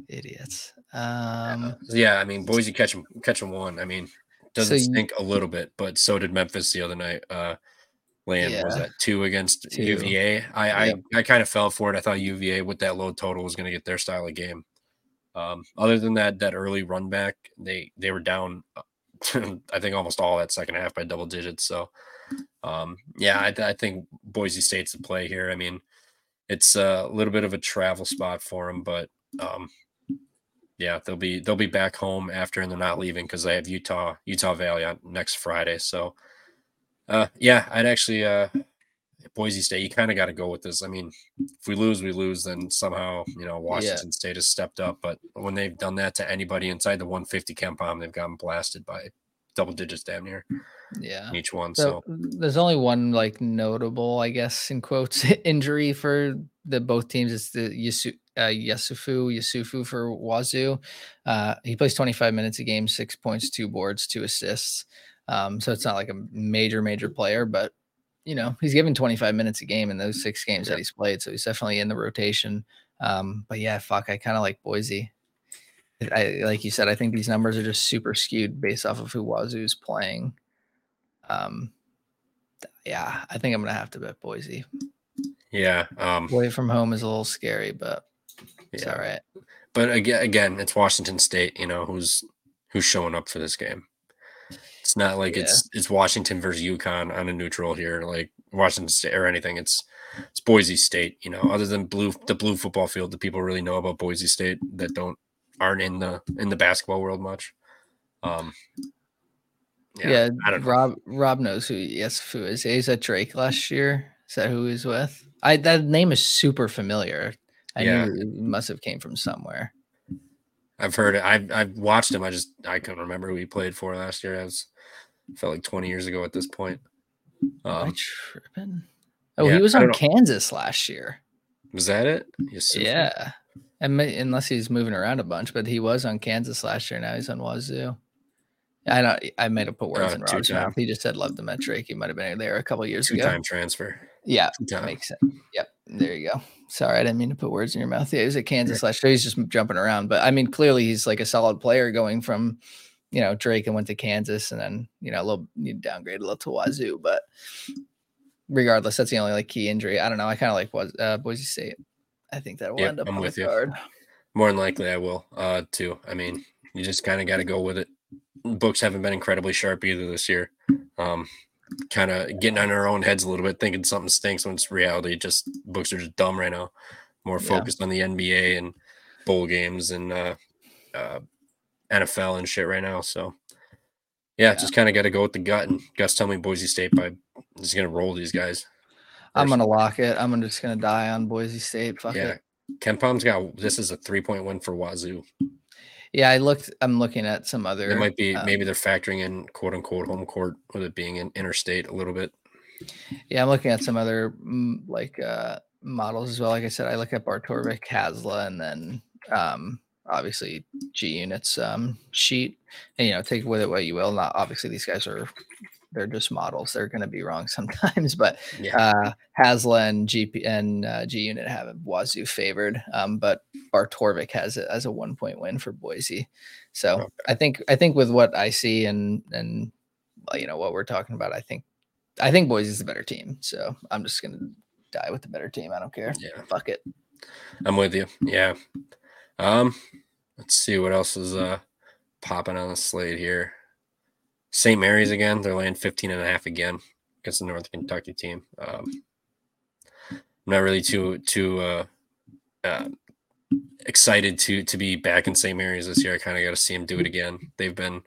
idiots. Um, yeah, I mean Boise catch 'em- catch 'em one. I mean, doesn't you- stink a little bit, but so did Memphis the other night. Uh, was Yeah. that two against Two. UVA. I Yep. I, I kind of fell for it. I thought UVA with that low total was going to get their style of game. Um, other than that, that early run back, they they were down. I think almost all that second half by double digits. So, um, yeah, I, I think Boise State's the play here. I mean, it's a little bit of a travel spot for them, but um, yeah, they'll be they'll be back home after, and they're not leaving because they have Utah Utah Valley on next Friday. So, uh, yeah, I'd actually uh, Boise State. You kind of got to go with this. I mean, if we lose, we lose. Then somehow you know Washington State has stepped up, but when they've done that to anybody inside the 150 KenPom, they've gotten blasted by double digits damn near yeah. each one. So So, there's only one like notable, I guess, in quotes, injury for the both teams. It's the Yasu, uh, Yesufu Yesufu for Wazoo. Uh, he plays 25 minutes a game, six points, two boards, two assists. Um, so it's not like a major, major player, but you know he's given 25 minutes a game in those six games Yeah. that he's played, so he's definitely in the rotation. Um, but yeah, fuck, I kind of like Boise. I like you said, I think these numbers are just super skewed based off of who Wazoo's playing. Um, yeah, I think I'm gonna have to bet Boise. yeah, um, Away from home is a little scary, but it's yeah. all right. But again, again, it's Washington State. You know who's who's showing up for this game. It's not like Yeah. it's it's Washington versus UConn on a neutral here, like Washington State or anything. It's it's Boise State. You know, other than blue the blue football field that people really know about Boise State that don't aren't in the in the basketball world much. Um, yeah, Yeah, I don't know. Rob Rob knows who Yesufu is. He's at Drake last year. Is that who he's with? I that name is super familiar. I Yeah. knew it must have came from somewhere. I've heard it. I've I've watched him. I just I couldn't remember who he played for last year. I was felt like 20 years ago at this point. Um, tripping? Oh, yeah, he was on Kansas last year. was that it? Yeah. And unless he's moving around a bunch, but he was on Kansas last year. Now he's on Wazoo. I know I made have put words Uh, in Rob's mouth. He just said love the metric. He might have been there a couple years Two ago. time transfer. Yeah, Two-time. makes sense. Yep, there you go. Sorry, I didn't mean to put words in your mouth. Yeah, he was at Kansas last year. He's just jumping around, but I mean, clearly he's like a solid player going from, you know, Drake and went to Kansas, and then you know a little you downgrade a little to Wazoo, but regardless, that's the only like key injury. I don't know. I kind of like was uh, Boise State. I think that will Yep, end up I'm with you. More than likely, I will. Uh, too. I mean, you just kind of got to go with it. Books haven't been incredibly sharp either this year. Um, kind of getting on our own heads a little bit, thinking something stinks when it's reality. Just books are just dumb right now. More Yeah. focused on the NBA and bowl games and uh, uh, NFL and shit right now. So, yeah, Yeah. just kind of got to go with the gut. And Gus tell me Boise State by just gonna roll these guys. I'm gonna lock it. I'm just gonna die on Boise State. Fuck Yeah, it. KenPom's got this is a three point win for Wazoo. Yeah, I looked. I'm looking at some other. It might be um, maybe they're factoring in quote unquote home court with it being in interstate a little bit. Yeah, I'm looking at some other mm, like uh models as well. Like I said, I look at Bartorvik, Hasla, and then um obviously G Units um sheet. And you know, take with it what you will. Not obviously these guys are they're just models. They're gonna be wrong sometimes, but Yeah, uh Hasla and GP and uh, G Unit have Wazoo favored. Um, but Bartorvik has it as a one point win for Boise. So Okay. I think I think with what I see and and uh, you know what we're talking about. I think I think Boise is the better team. So I'm just gonna die with the better team. I don't care. Yeah. Fuck it. I'm with you. Yeah. Um, let's see what else is uh popping on the slate here. St. Mary's again. They're laying 15 and a half again against the North Kentucky team. Um, I'm not really too too uh, uh, excited to to be back in St. Mary's this year. I kind of got to see them do it again. They've been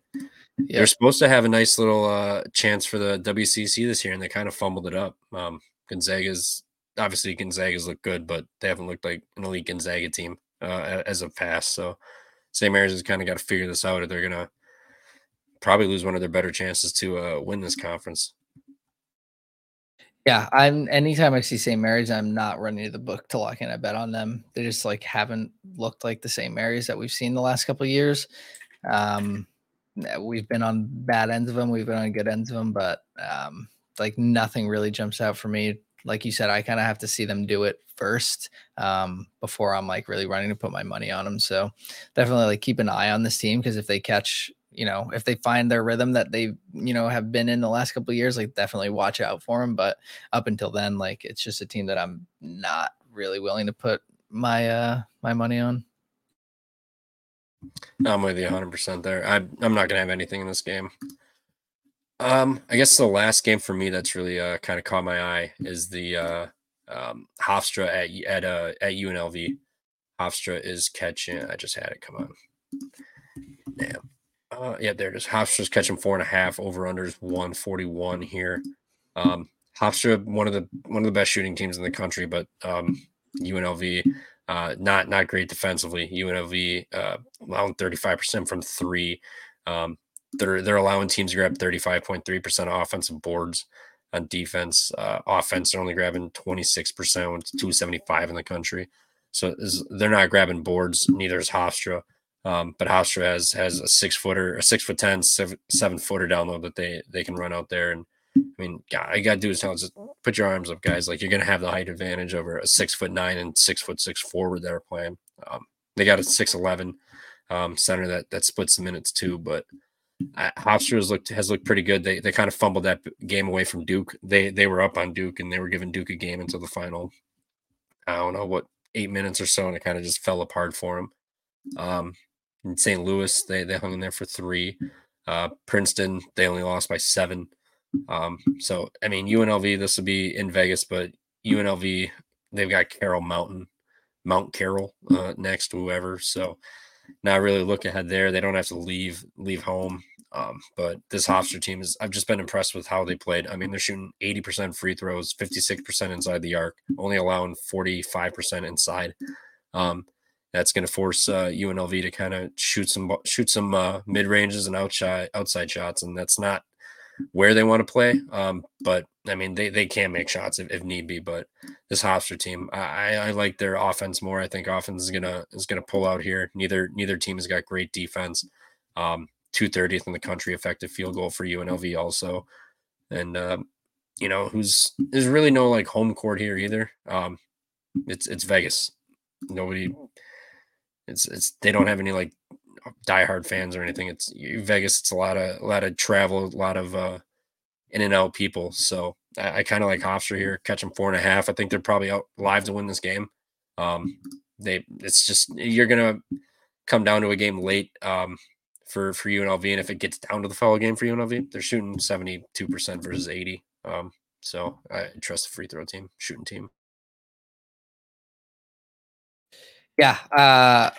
Yeah. they're supposed to have a nice little uh, chance for the WCC this year, and they kind of fumbled it up. Um, Gonzaga's obviously Gonzaga's look good, but they haven't looked like an elite Gonzaga team uh, as of past. So St. Mary's has kind of got to figure this out, if they're gonna probably lose one of their better chances to uh, win this conference. Yeah, I'm anytime I see St. Mary's, I'm not running to the book to lock in a bet on them. They just like haven't looked like the St. Mary's that we've seen the last couple years. Um, we've been on bad ends of them, we've been on good ends of them, but um, like nothing really jumps out for me. Like you said, I kind of have to see them do it first um, before I'm like really running to put my money on them. So definitely like keep an eye on this team because if they catch you know, if they find their rhythm that they, you know, have been in the last couple of years, like definitely watch out for them. But up until then, like it's just a team that I'm not really willing to put my uh my money on. I'm with you 100 percent there. I I'm not gonna have anything in this game. Um, I guess the last game for me that's really uh kind of caught my eye is the uh um Hofstra at at uh at UNLV. Hofstra is catching. I just had it. Come on. Damn. Uh, yeah, there it is. Hofstra's catching four and a half. Over unders 141 here. Um, Hofstra, one of the one of the best shooting teams in the country, but um, UNLV, uh, not not great defensively. UNLV uh, allowing 35% from three. Um, they're they're allowing teams to grab 35.3% offensive boards on defense. Uh, offense, they're only grabbing 26%, when it's 275 in the country. So is, they're not grabbing boards. Neither is Hofstra. Um, but Hofstra has has a six footer, a six foot ten, seven, seven footer down low that they they can run out there. And I mean, God, you gotta do is us, put your arms up, guys. Like you're gonna have the height advantage over a six foot nine and six foot six forward that are playing. Um, they got a six eleven um, center that that splits the minutes too. But uh, Hofstra has looked has looked pretty good. They they kind of fumbled that game away from Duke. They they were up on Duke and they were giving Duke a game until the final. I don't know what eight minutes or so, and it kind of just fell apart for them. Um, in St. Louis, they they hung in there for three. Uh, Princeton, they only lost by seven. Um, so I mean, UNLV, this will be in Vegas, but UNLV, they've got Carroll Mountain, Mount Carroll uh, next, whoever. So not really look ahead there. They don't have to leave leave home. Um, but this Hofstra team is I've just been impressed with how they played. I mean, they're shooting 80% free throws, 56% inside the arc, only allowing 45% inside. Um, that's going to force uh, UNLV to kind of shoot some shoot some uh, mid ranges and outside outside shots, and that's not where they want to play. Um, but I mean, they they can make shots if, if need be. But this Hofstra team, I, I like their offense more. I think offense is gonna is gonna pull out here. Neither neither team has got great defense. Um, two thirtieth in the country effective field goal for UNLV also, and um, you know who's there's really no like home court here either. Um, it's it's Vegas. Nobody it's it's they don't have any like diehard fans or anything. It's Vegas. It's a lot of a lot of travel, a lot of uh, in and out people. So I, I kind of like Hofstra here, catch them four and a half. I think they're probably out live to win this game. Um, they it's just you're gonna come down to a game late um, for for UNLV, and if it gets down to the foul game for UNLV, they're shooting seventy two percent versus eighty. Um, so I trust the free throw team, shooting team. Yeah. Uh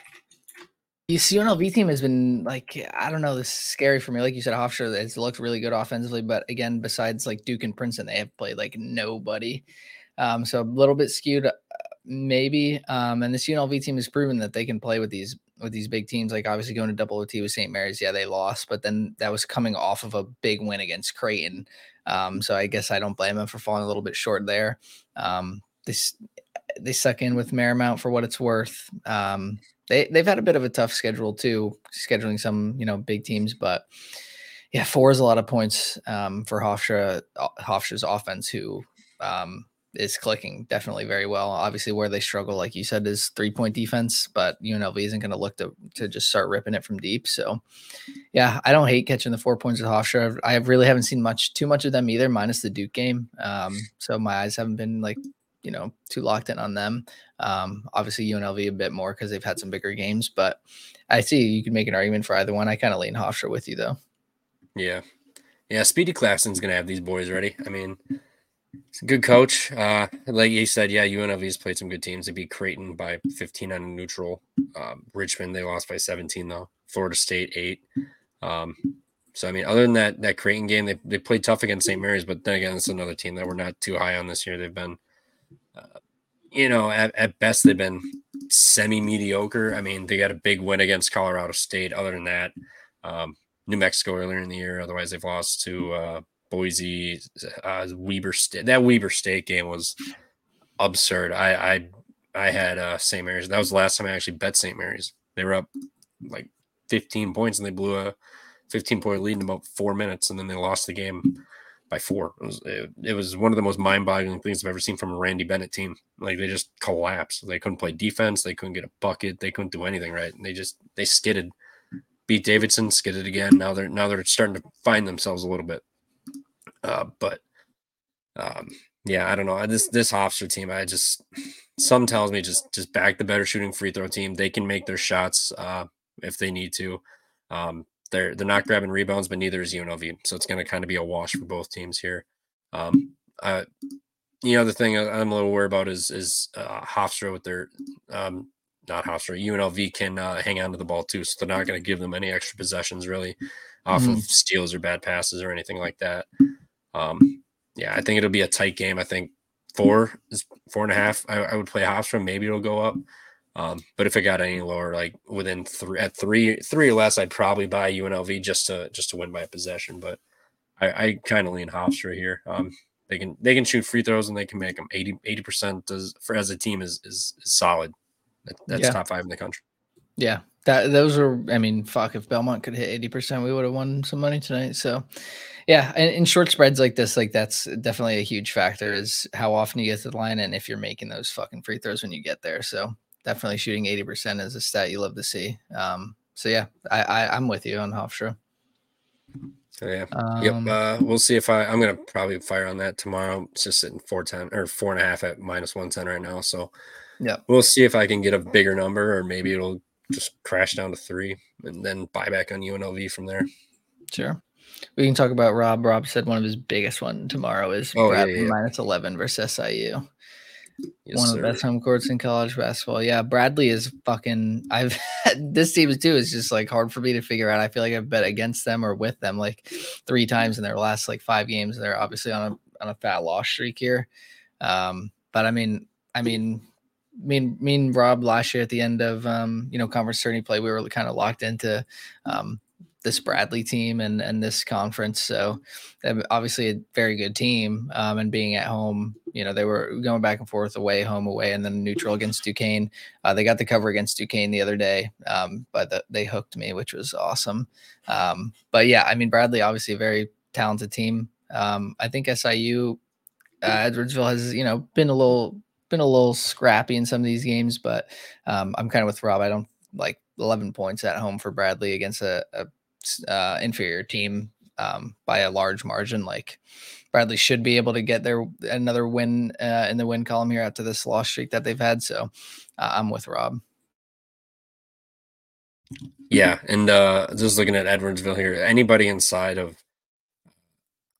this UNLV team has been like, I don't know, this is scary for me. Like you said, Hofstra has looked really good offensively, but again, besides like Duke and Princeton, they have played like nobody. Um, so a little bit skewed, uh, maybe. Um, and this UNLV team has proven that they can play with these with these big teams. Like obviously going to double OT with St. Mary's, yeah, they lost, but then that was coming off of a big win against Creighton. Um, so I guess I don't blame them for falling a little bit short there. Um, this they suck in with Marymount for what it's worth. Um, they they've had a bit of a tough schedule too, scheduling some you know big teams, but yeah, four is a lot of points um, for Hofstra Hofstra's offense, who um, is clicking definitely very well. Obviously, where they struggle, like you said, is three point defense, but UNLV isn't going to look to to just start ripping it from deep. So, yeah, I don't hate catching the four points with Hofstra. I really haven't seen much too much of them either, minus the Duke game. Um, so my eyes haven't been like you know too locked in on them. Um, obviously UNLV a bit more because they've had some bigger games, but I see you can make an argument for either one. I kind of lean Hofstra with you though. Yeah, yeah. Speedy Claxton's gonna have these boys ready. I mean, it's a good coach. Uh, like you said, yeah, UNLV's played some good teams. They beat Creighton by 15 on neutral. Um, Richmond they lost by 17 though. Florida State eight. Um, so I mean, other than that that Creighton game, they they played tough against St. Mary's, but then again, it's another team that we're not too high on this year. They've been, you know, at, at best they've been semi mediocre. I mean, they got a big win against Colorado State. Other than that, um, New Mexico earlier in the year. Otherwise, they've lost to uh, Boise, uh, Weber State. That Weber State game was absurd. I I I had uh, St. Mary's. That was the last time I actually bet St. Mary's. They were up like 15 points and they blew a 15 point lead in about four minutes, and then they lost the game by four. It was it, it was one of the most mind boggling things I've ever seen from a Randy Bennett team. Like they just collapsed. They couldn't play defense. They couldn't get a bucket. They couldn't do anything right. And they just they skidded. Beat Davidson, skidded again. Now they're now they're starting to find themselves a little bit. Uh, but um, yeah, I don't know. This this Hofstra team, I just some tells me just just back the better shooting free throw team. They can make their shots uh, if they need to. Um, they're they're not grabbing rebounds, but neither is UNLV. So it's going to kind of be a wash for both teams here. Um, uh, the other thing I'm a little worried about is is uh, Hofstra with their um, not Hofstra UNLV can uh, hang on to the ball too, so they're not going to give them any extra possessions really off mm-hmm. of steals or bad passes or anything like that. Um, yeah, I think it'll be a tight game. I think four is four and a half. I, I would play Hofstra. Maybe it'll go up. Um, but if it got any lower, like within three at three three or less, I'd probably buy UNLV just to just to win by possession. But I, I kind of lean Hofstra here. Um, they can they can shoot free throws and they can make them 80 percent as for as a team is is, is solid. That, that's yeah. top five in the country. Yeah, that those are. I mean, fuck. If Belmont could hit eighty percent, we would have won some money tonight. So, yeah, and in short spreads like this, like that's definitely a huge factor. Is how often you get to the line and if you're making those fucking free throws when you get there. So definitely shooting eighty percent is a stat you love to see. Um, so yeah, I, I I'm with you on Hofstra. So yeah, um, yep. Uh, we'll see if I I'm gonna probably fire on that tomorrow. It's just sitting four ten or four and a half at minus one ten right now. So yeah, we'll see if I can get a bigger number or maybe it'll just crash down to three and then buy back on UNLV from there. Sure. We can talk about Rob. Rob said one of his biggest one tomorrow is oh, yeah, yeah. minus 11 versus SIU. Yes, one of the best home courts in college basketball. Yeah, Bradley is fucking. I've this team too is just like hard for me to figure out. I feel like I've bet against them or with them like three times in their last like five games. They're obviously on a on a fat loss streak here. Um, but I mean, I mean, me and me and Rob last year at the end of um, you know conference tourney play, we were kind of locked into um, this Bradley team and and this conference. So obviously a very good team. Um, and being at home, you know, they were going back and forth away, home, away, and then neutral against Duquesne. Uh, they got the cover against Duquesne the other day, um, but the, they hooked me, which was awesome. Um, but yeah, I mean Bradley, obviously a very talented team. Um, I think SIU uh, Edwardsville has you know been a little been a little scrappy in some of these games, but um, I'm kind of with Rob. I don't like 11 points at home for Bradley against a, a uh, inferior team um, by a large margin. Like Bradley should be able to get their another win uh, in the win column here after this loss streak that they've had. So uh, I'm with Rob. Yeah, and uh, just looking at Edwardsville here, anybody inside of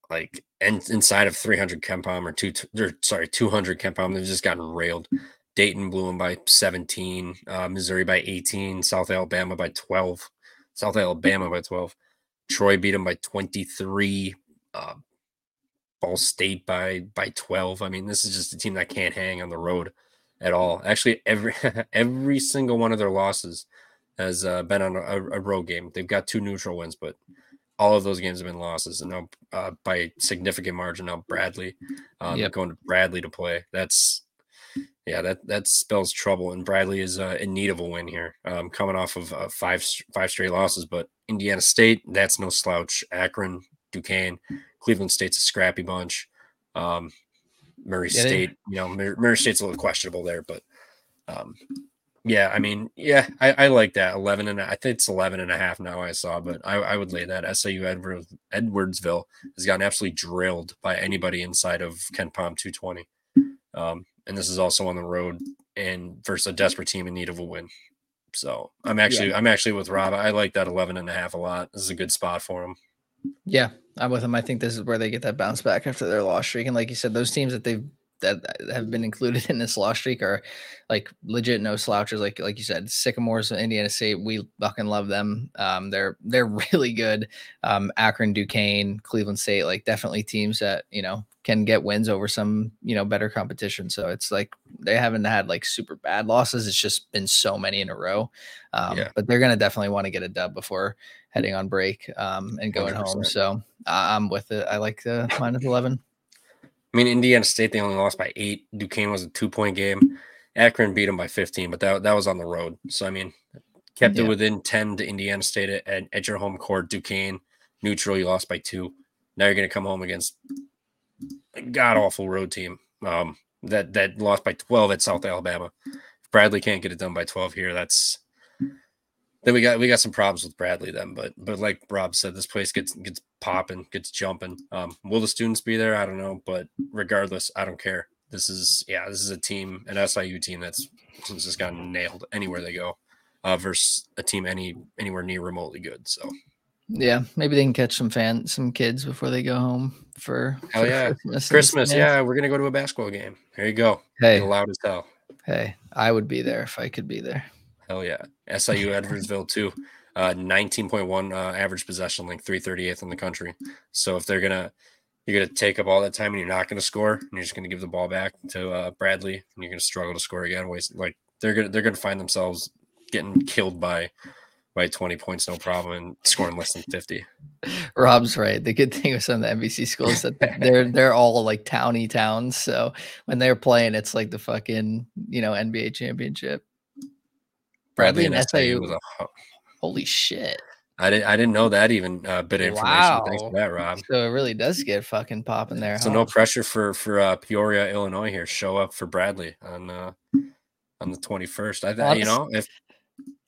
like and inside of 300 KenPom or two, or sorry, 200 KenPom, they've just gotten railed. Dayton blew them by 17, uh, Missouri by 18, South Alabama by 12, South Alabama by 12. Troy beat them by 23. Uh, Ball State by by 12. I mean, this is just a team that can't hang on the road at all. Actually, every every single one of their losses has uh, been on a, a road game. They've got two neutral wins, but all of those games have been losses, and now uh, by significant margin. Now Bradley, um, yep. going to Bradley to play. That's yeah, that that spells trouble. And Bradley is uh, in need of a win here, um, coming off of uh, five five straight losses. But Indiana State, that's no slouch. Akron, Duquesne, Cleveland State's a scrappy bunch. Um, Murray Yeah, State, you know, Mur- Murray State's a little questionable there, but um, yeah, I mean, yeah, I, I like that 11 and a- I think it's 11 and a half now I saw, but I, I would lay that SAU Edwards, Edwardsville has gotten absolutely drilled by anybody inside of KenPom 220. Um, and this is also on the road and versus a desperate team in need of a win. So I'm actually, I'm actually with Rob. I like that 11 and a half a lot. This is a good spot for him. Yeah, I'm with them. I think this is where they get that bounce back after their loss streak. And like you said, those teams that they've that have been included in this loss streak are like legit no slouchers. Like like you said, Sycamores, Indiana State, we fucking love them. Um, they're they're really good. Um, Akron, Duquesne, Cleveland State, like definitely teams that you know can get wins over some you know better competition. So it's like they haven't had like super bad losses. It's just been so many in a row. Um, Yeah. But they're gonna definitely want to get a dub before heading on break um, and going home. 100%. So I- I'm with it. I like the minus 11. I mean, Indiana State, they only lost by eight. Duquesne was a two point game. Akron beat them by 15, but that, that was on the road. So, I mean, kept Yeah. it within 10 to Indiana State at, at, your home court. Duquesne, neutral, you lost by two. Now you're going to come home against god awful road team um, that, that lost by 12 at South Alabama. If Bradley can't get it done by 12 here, that's then we got we got some problems with Bradley then. But but like Rob said, this place gets gets popping, gets jumping. Um, will the students be there? I don't know, but regardless, I don't care. This is yeah, this is a team, an SIU team that's just gotten nailed anywhere they go, uh, versus a team any anywhere near remotely good. So Yeah, maybe they can catch some fan, some kids before they go home for, Hell for yeah. Christmas. Christmas, yeah, we're gonna go to a basketball game. There you go. Hey, loud as hell. hey, I would be there if I could be there. Hell yeah. SIU Edwardsville too. Uh 19.1 uh, average possession length, 338th in the country. So if they're gonna you're gonna take up all that time and you're not gonna score and you're just gonna give the ball back to uh, Bradley and you're gonna struggle to score again. Waste like they're gonna they're gonna find themselves getting killed by by 20 points, no problem, and scoring less than 50. Rob's right. The good thing with some of the MVC schools is that they're they're all like towny towns. So when they're playing, it's like the fucking you know NBA championship. Bradley and SIU. was a Holy shit! I didn't I didn't know that even uh, bit of information. Thanks for that, Rob. So it really does get fucking popping there. So huh? no pressure for for uh, Peoria, Illinois here. Show up for Bradley on uh, on the 21st. I think you know if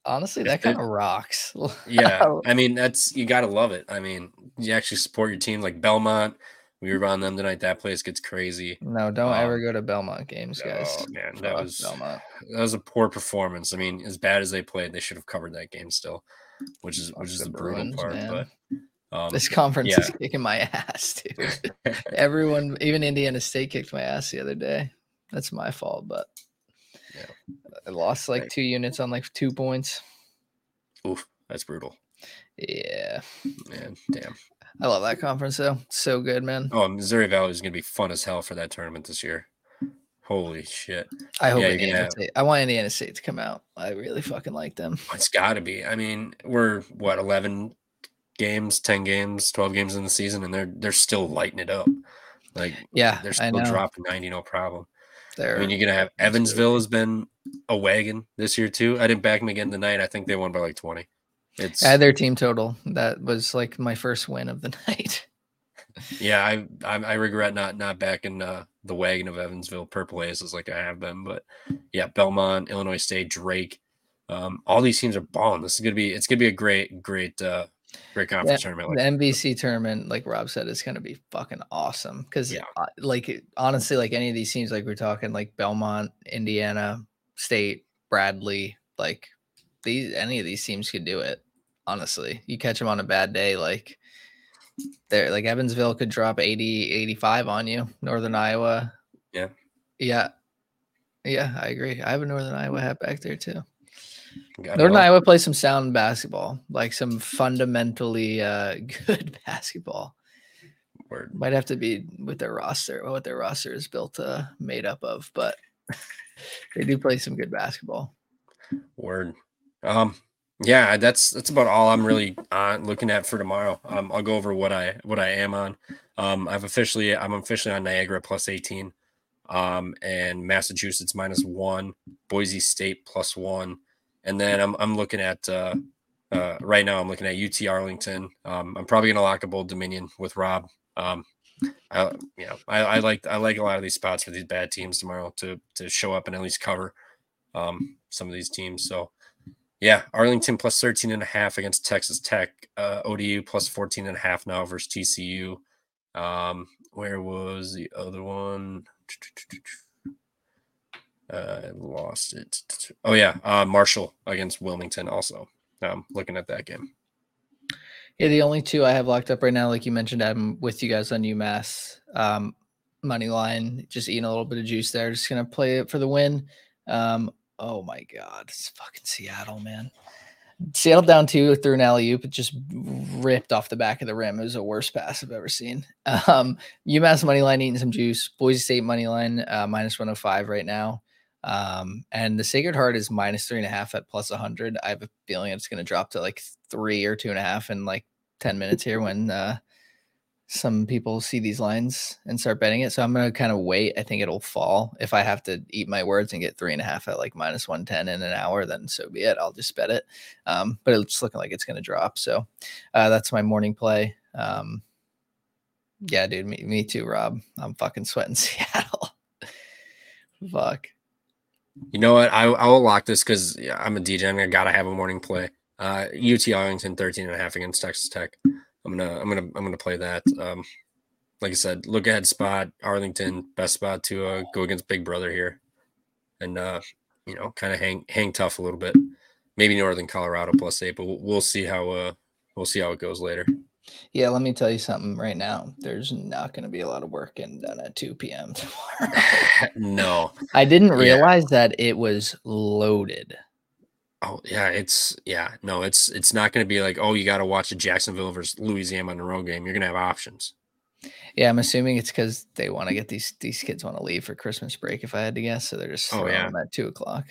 Honestly, that kind of rocks. yeah, I mean that's you got to love it. I mean, you actually support your team like Belmont. We were on them tonight. That place gets crazy. No, don't ever Um, go to Belmont games, guys. Oh man, that Fuck was Belmont. that was a poor performance. I mean, as bad as they played, they should have covered that game still, which is Fuck which is the the brutal Bruins, part. man. But um, This conference yeah. is kicking my ass, dude. Everyone, even Indiana State kicked my ass the other day. That's my fault, but Yeah. I lost like Right. two units on like two points. oof, that's brutal, Yeah. man. Damn. I love that conference though. So good, man. Oh, Missouri Valley is gonna be fun as hell for that tournament this year. Holy shit. I hope Yeah, Indiana have- State. I want Indiana State to come out. I really fucking like them. It's got to be. I mean, we're what 11 games, 10 games, 12 games in the season and they're they're still lighting it up. Like Yeah, they're still dropping 90 no problem. They're I mean, you're to have Evansville has been a wagon this year too. I didn't back them again tonight. I think they won by like 20. It's I had their team total. That was like my first win of the night. yeah, I, I I regret not not backing uh, the wagon of Evansville purple aces like I have been, but yeah, Belmont, Illinois State, Drake, um, all these teams are balling. This is gonna be it's gonna be a great great uh, great conference tournament. the Like, MVC tournament, like Rob said, is going to be fucking awesome. Because, Yeah. Uh, like, honestly, like any of these teams, like we're talking, like Belmont, Indiana State, Bradley, like these, any of these teams could do it. Honestly, you catch them on a bad day, like they're like Evansville could drop 80, 85 on you. Northern Iowa, Yeah. yeah, yeah, I agree. I have a Northern Iowa hat back there too. Northern Iowa plays some sound basketball, like some fundamentally uh, good basketball. word. Might have to be with their roster, what their roster is built uh, made up of, but they do play some good basketball. Word. Um, yeah, that's that's about all I'm really on looking at for tomorrow. Um, I'll go over what I what I am on. Um, I've officially I'm officially on Niagara plus 18, um, and Massachusetts minus one, Boise State plus one, and then I'm I'm looking at uh, uh, right now I'm looking at UT Arlington. Um, I'm probably gonna lock up Old Dominion with Rob. Um, I, you know, I, I like I like a lot of these spots for these bad teams tomorrow to to show up and at least cover um, some of these teams. So yeah, Arlington plus 13 and a half against Texas Tech, uh, ODU plus 14 and a half now versus TCU. Um, where was the other one? Uh, I lost it. Oh yeah, uh, Marshall against Wilmington. Also, um, looking at that game. Yeah, the only two I have locked up right now, like you mentioned, I'm with you guys on UMass um, money line. Just eating a little bit of juice there. Just gonna play it for the win. Um, oh my god, it's fucking Seattle, man. Seattle down two through an alley oop, it just ripped off the back of the rim. It was the worst pass I've ever seen. Um, UMass money line eating some juice. Boise State money line uh, minus 105 right now. Um, and the Sacred Heart is minus three and a half at plus 100. I have a feeling it's going to drop to like three or two and a half in like 10 minutes here when uh, some people see these lines and start betting it. So I'm going to kind of wait. I think it'll fall. If I have to eat my words and get three and a half at like minus 110 in an hour, then so be it. I'll just bet it. Um, but it's looking like it's going to drop. So uh, that's my morning play. Um, yeah, dude, me, me too, Rob. I'm fucking sweating Seattle. Fuck. You know what? I, I will lock this because I'm a DJ. I gotta have a morning play. Uh, UT Arlington 13 and a half against Texas Tech. I'm gonna I'm gonna I'm gonna play that. Um, like I said, look ahead spot Arlington best spot to uh, go against Big Brother here, and uh, you know kind of hang hang tough a little bit. Maybe Northern Colorado plus eight, but we'll, we'll see how uh we'll see how it goes later. Yeah, let me tell you something right now. There's not going to be a lot of work getting done at 2 p.m. tomorrow. no, I didn't realize yeah. that it was loaded. Oh yeah, it's yeah. No, it's it's not going to be like oh you got to watch a Jacksonville versus Louisiana Monroe game. You're going to have options. Yeah, I'm assuming it's because they want to get these these kids want to leave for Christmas break. If I had to guess, so they're just oh yeah at two o'clock.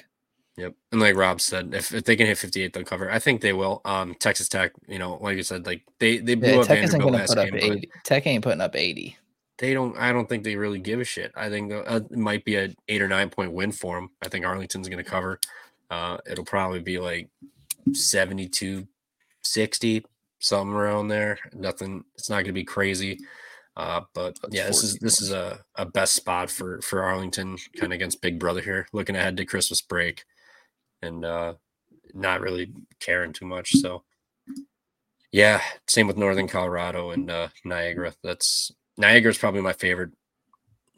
Yep, and like Rob said, if, if they can hit 58, they'll cover. I think they will. Um, Texas Tech, you know, like you said, like they they blew yeah, up Tech isn't going put up 80. Tech ain't putting up 80. They don't. I don't think they really give a shit. I think uh, it might be a eight or nine point win for them. I think Arlington's going to cover. Uh, it'll probably be like 72, 60, something around there. Nothing. It's not going to be crazy. Uh, but yeah, this is this is a, a best spot for for Arlington, kind of against Big Brother here, looking ahead to Christmas break, and uh, not really caring too much. So yeah, same with Northern Colorado and uh, Niagara. That's Niagara is probably my favorite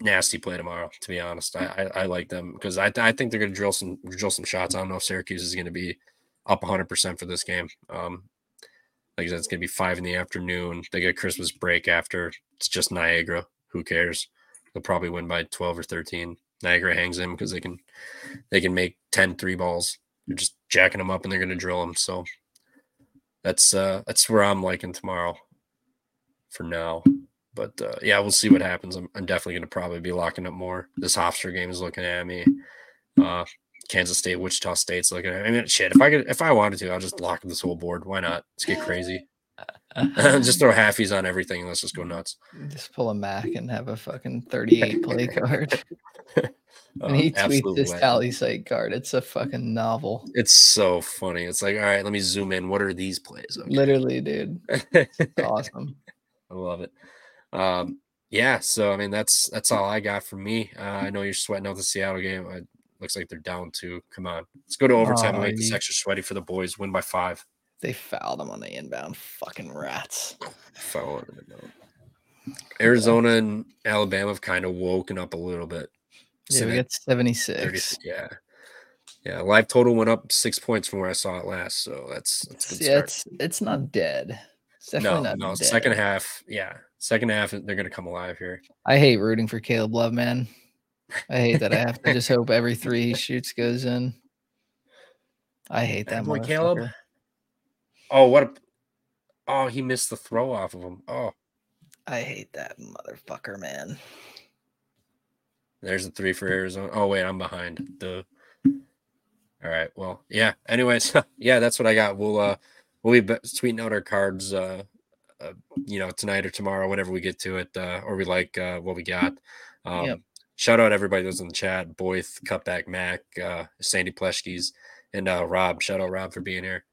nasty play tomorrow. To be honest, I I, I like them because I I think they're going to drill some drill some shots. I don't know if Syracuse is going to be up 100 percent for this game. Um, like I said, it's going to be five in the afternoon. They get Christmas break after. It's just Niagara. Who cares? They'll probably win by 12 or 13. Niagara hangs in because they can they can make 10 three balls. They're just jacking them up and they're going to drill them. So that's uh that's where I'm liking tomorrow for now. But uh, yeah, we'll see what happens. I'm, I'm definitely going to probably be locking up more. This Hofstra game is looking at me. Uh, Kansas State, Wichita State's looking at. Me. I mean, shit. If I could, if I wanted to, I'll just lock this whole board. Why not? Let's get crazy. just throw halfies on everything. and Let's just go nuts. Just pull a Mac and have a fucking 38 play card. and he uh, tweets this tally site card. It's a fucking novel. It's so funny. It's like, all right, let me zoom in. What are these plays? Okay. Literally, dude. awesome. I love it. Um, yeah, so I mean that's that's all I got from me. Uh, I know you're sweating out the Seattle game. It looks like they're down two. Come on, let's go to overtime oh, and make this extra sweaty for the boys. Win by five. They fouled them on the inbound. Fucking rats. Foul Arizona and Alabama have kind of woken up a little bit. Yeah, we got 76. Yeah. Yeah. Live total went up six points from where I saw it last. So that's, that's yeah, it's it's not dead. It's definitely no, not no, dead. second half, yeah. Second half, they're gonna come alive here. I hate rooting for Caleb Love, man. I hate that I have to just hope every three he shoots goes in. I hate that boy, Caleb. Oh, what a oh, he missed the throw off of him. Oh, I hate that motherfucker, man. There's a three for Arizona. Oh wait, I'm behind. The all right. Well, yeah. Anyways, yeah, that's what I got. We'll uh we'll be tweeting out our cards uh uh, you know, tonight or tomorrow, whenever we get to it, uh, or we like uh, what we got. Um, yep. Shout out everybody that's in the chat: Boyth, Cutback, Mac, uh, Sandy Pleshkes, and uh, Rob. Shout out Rob for being here.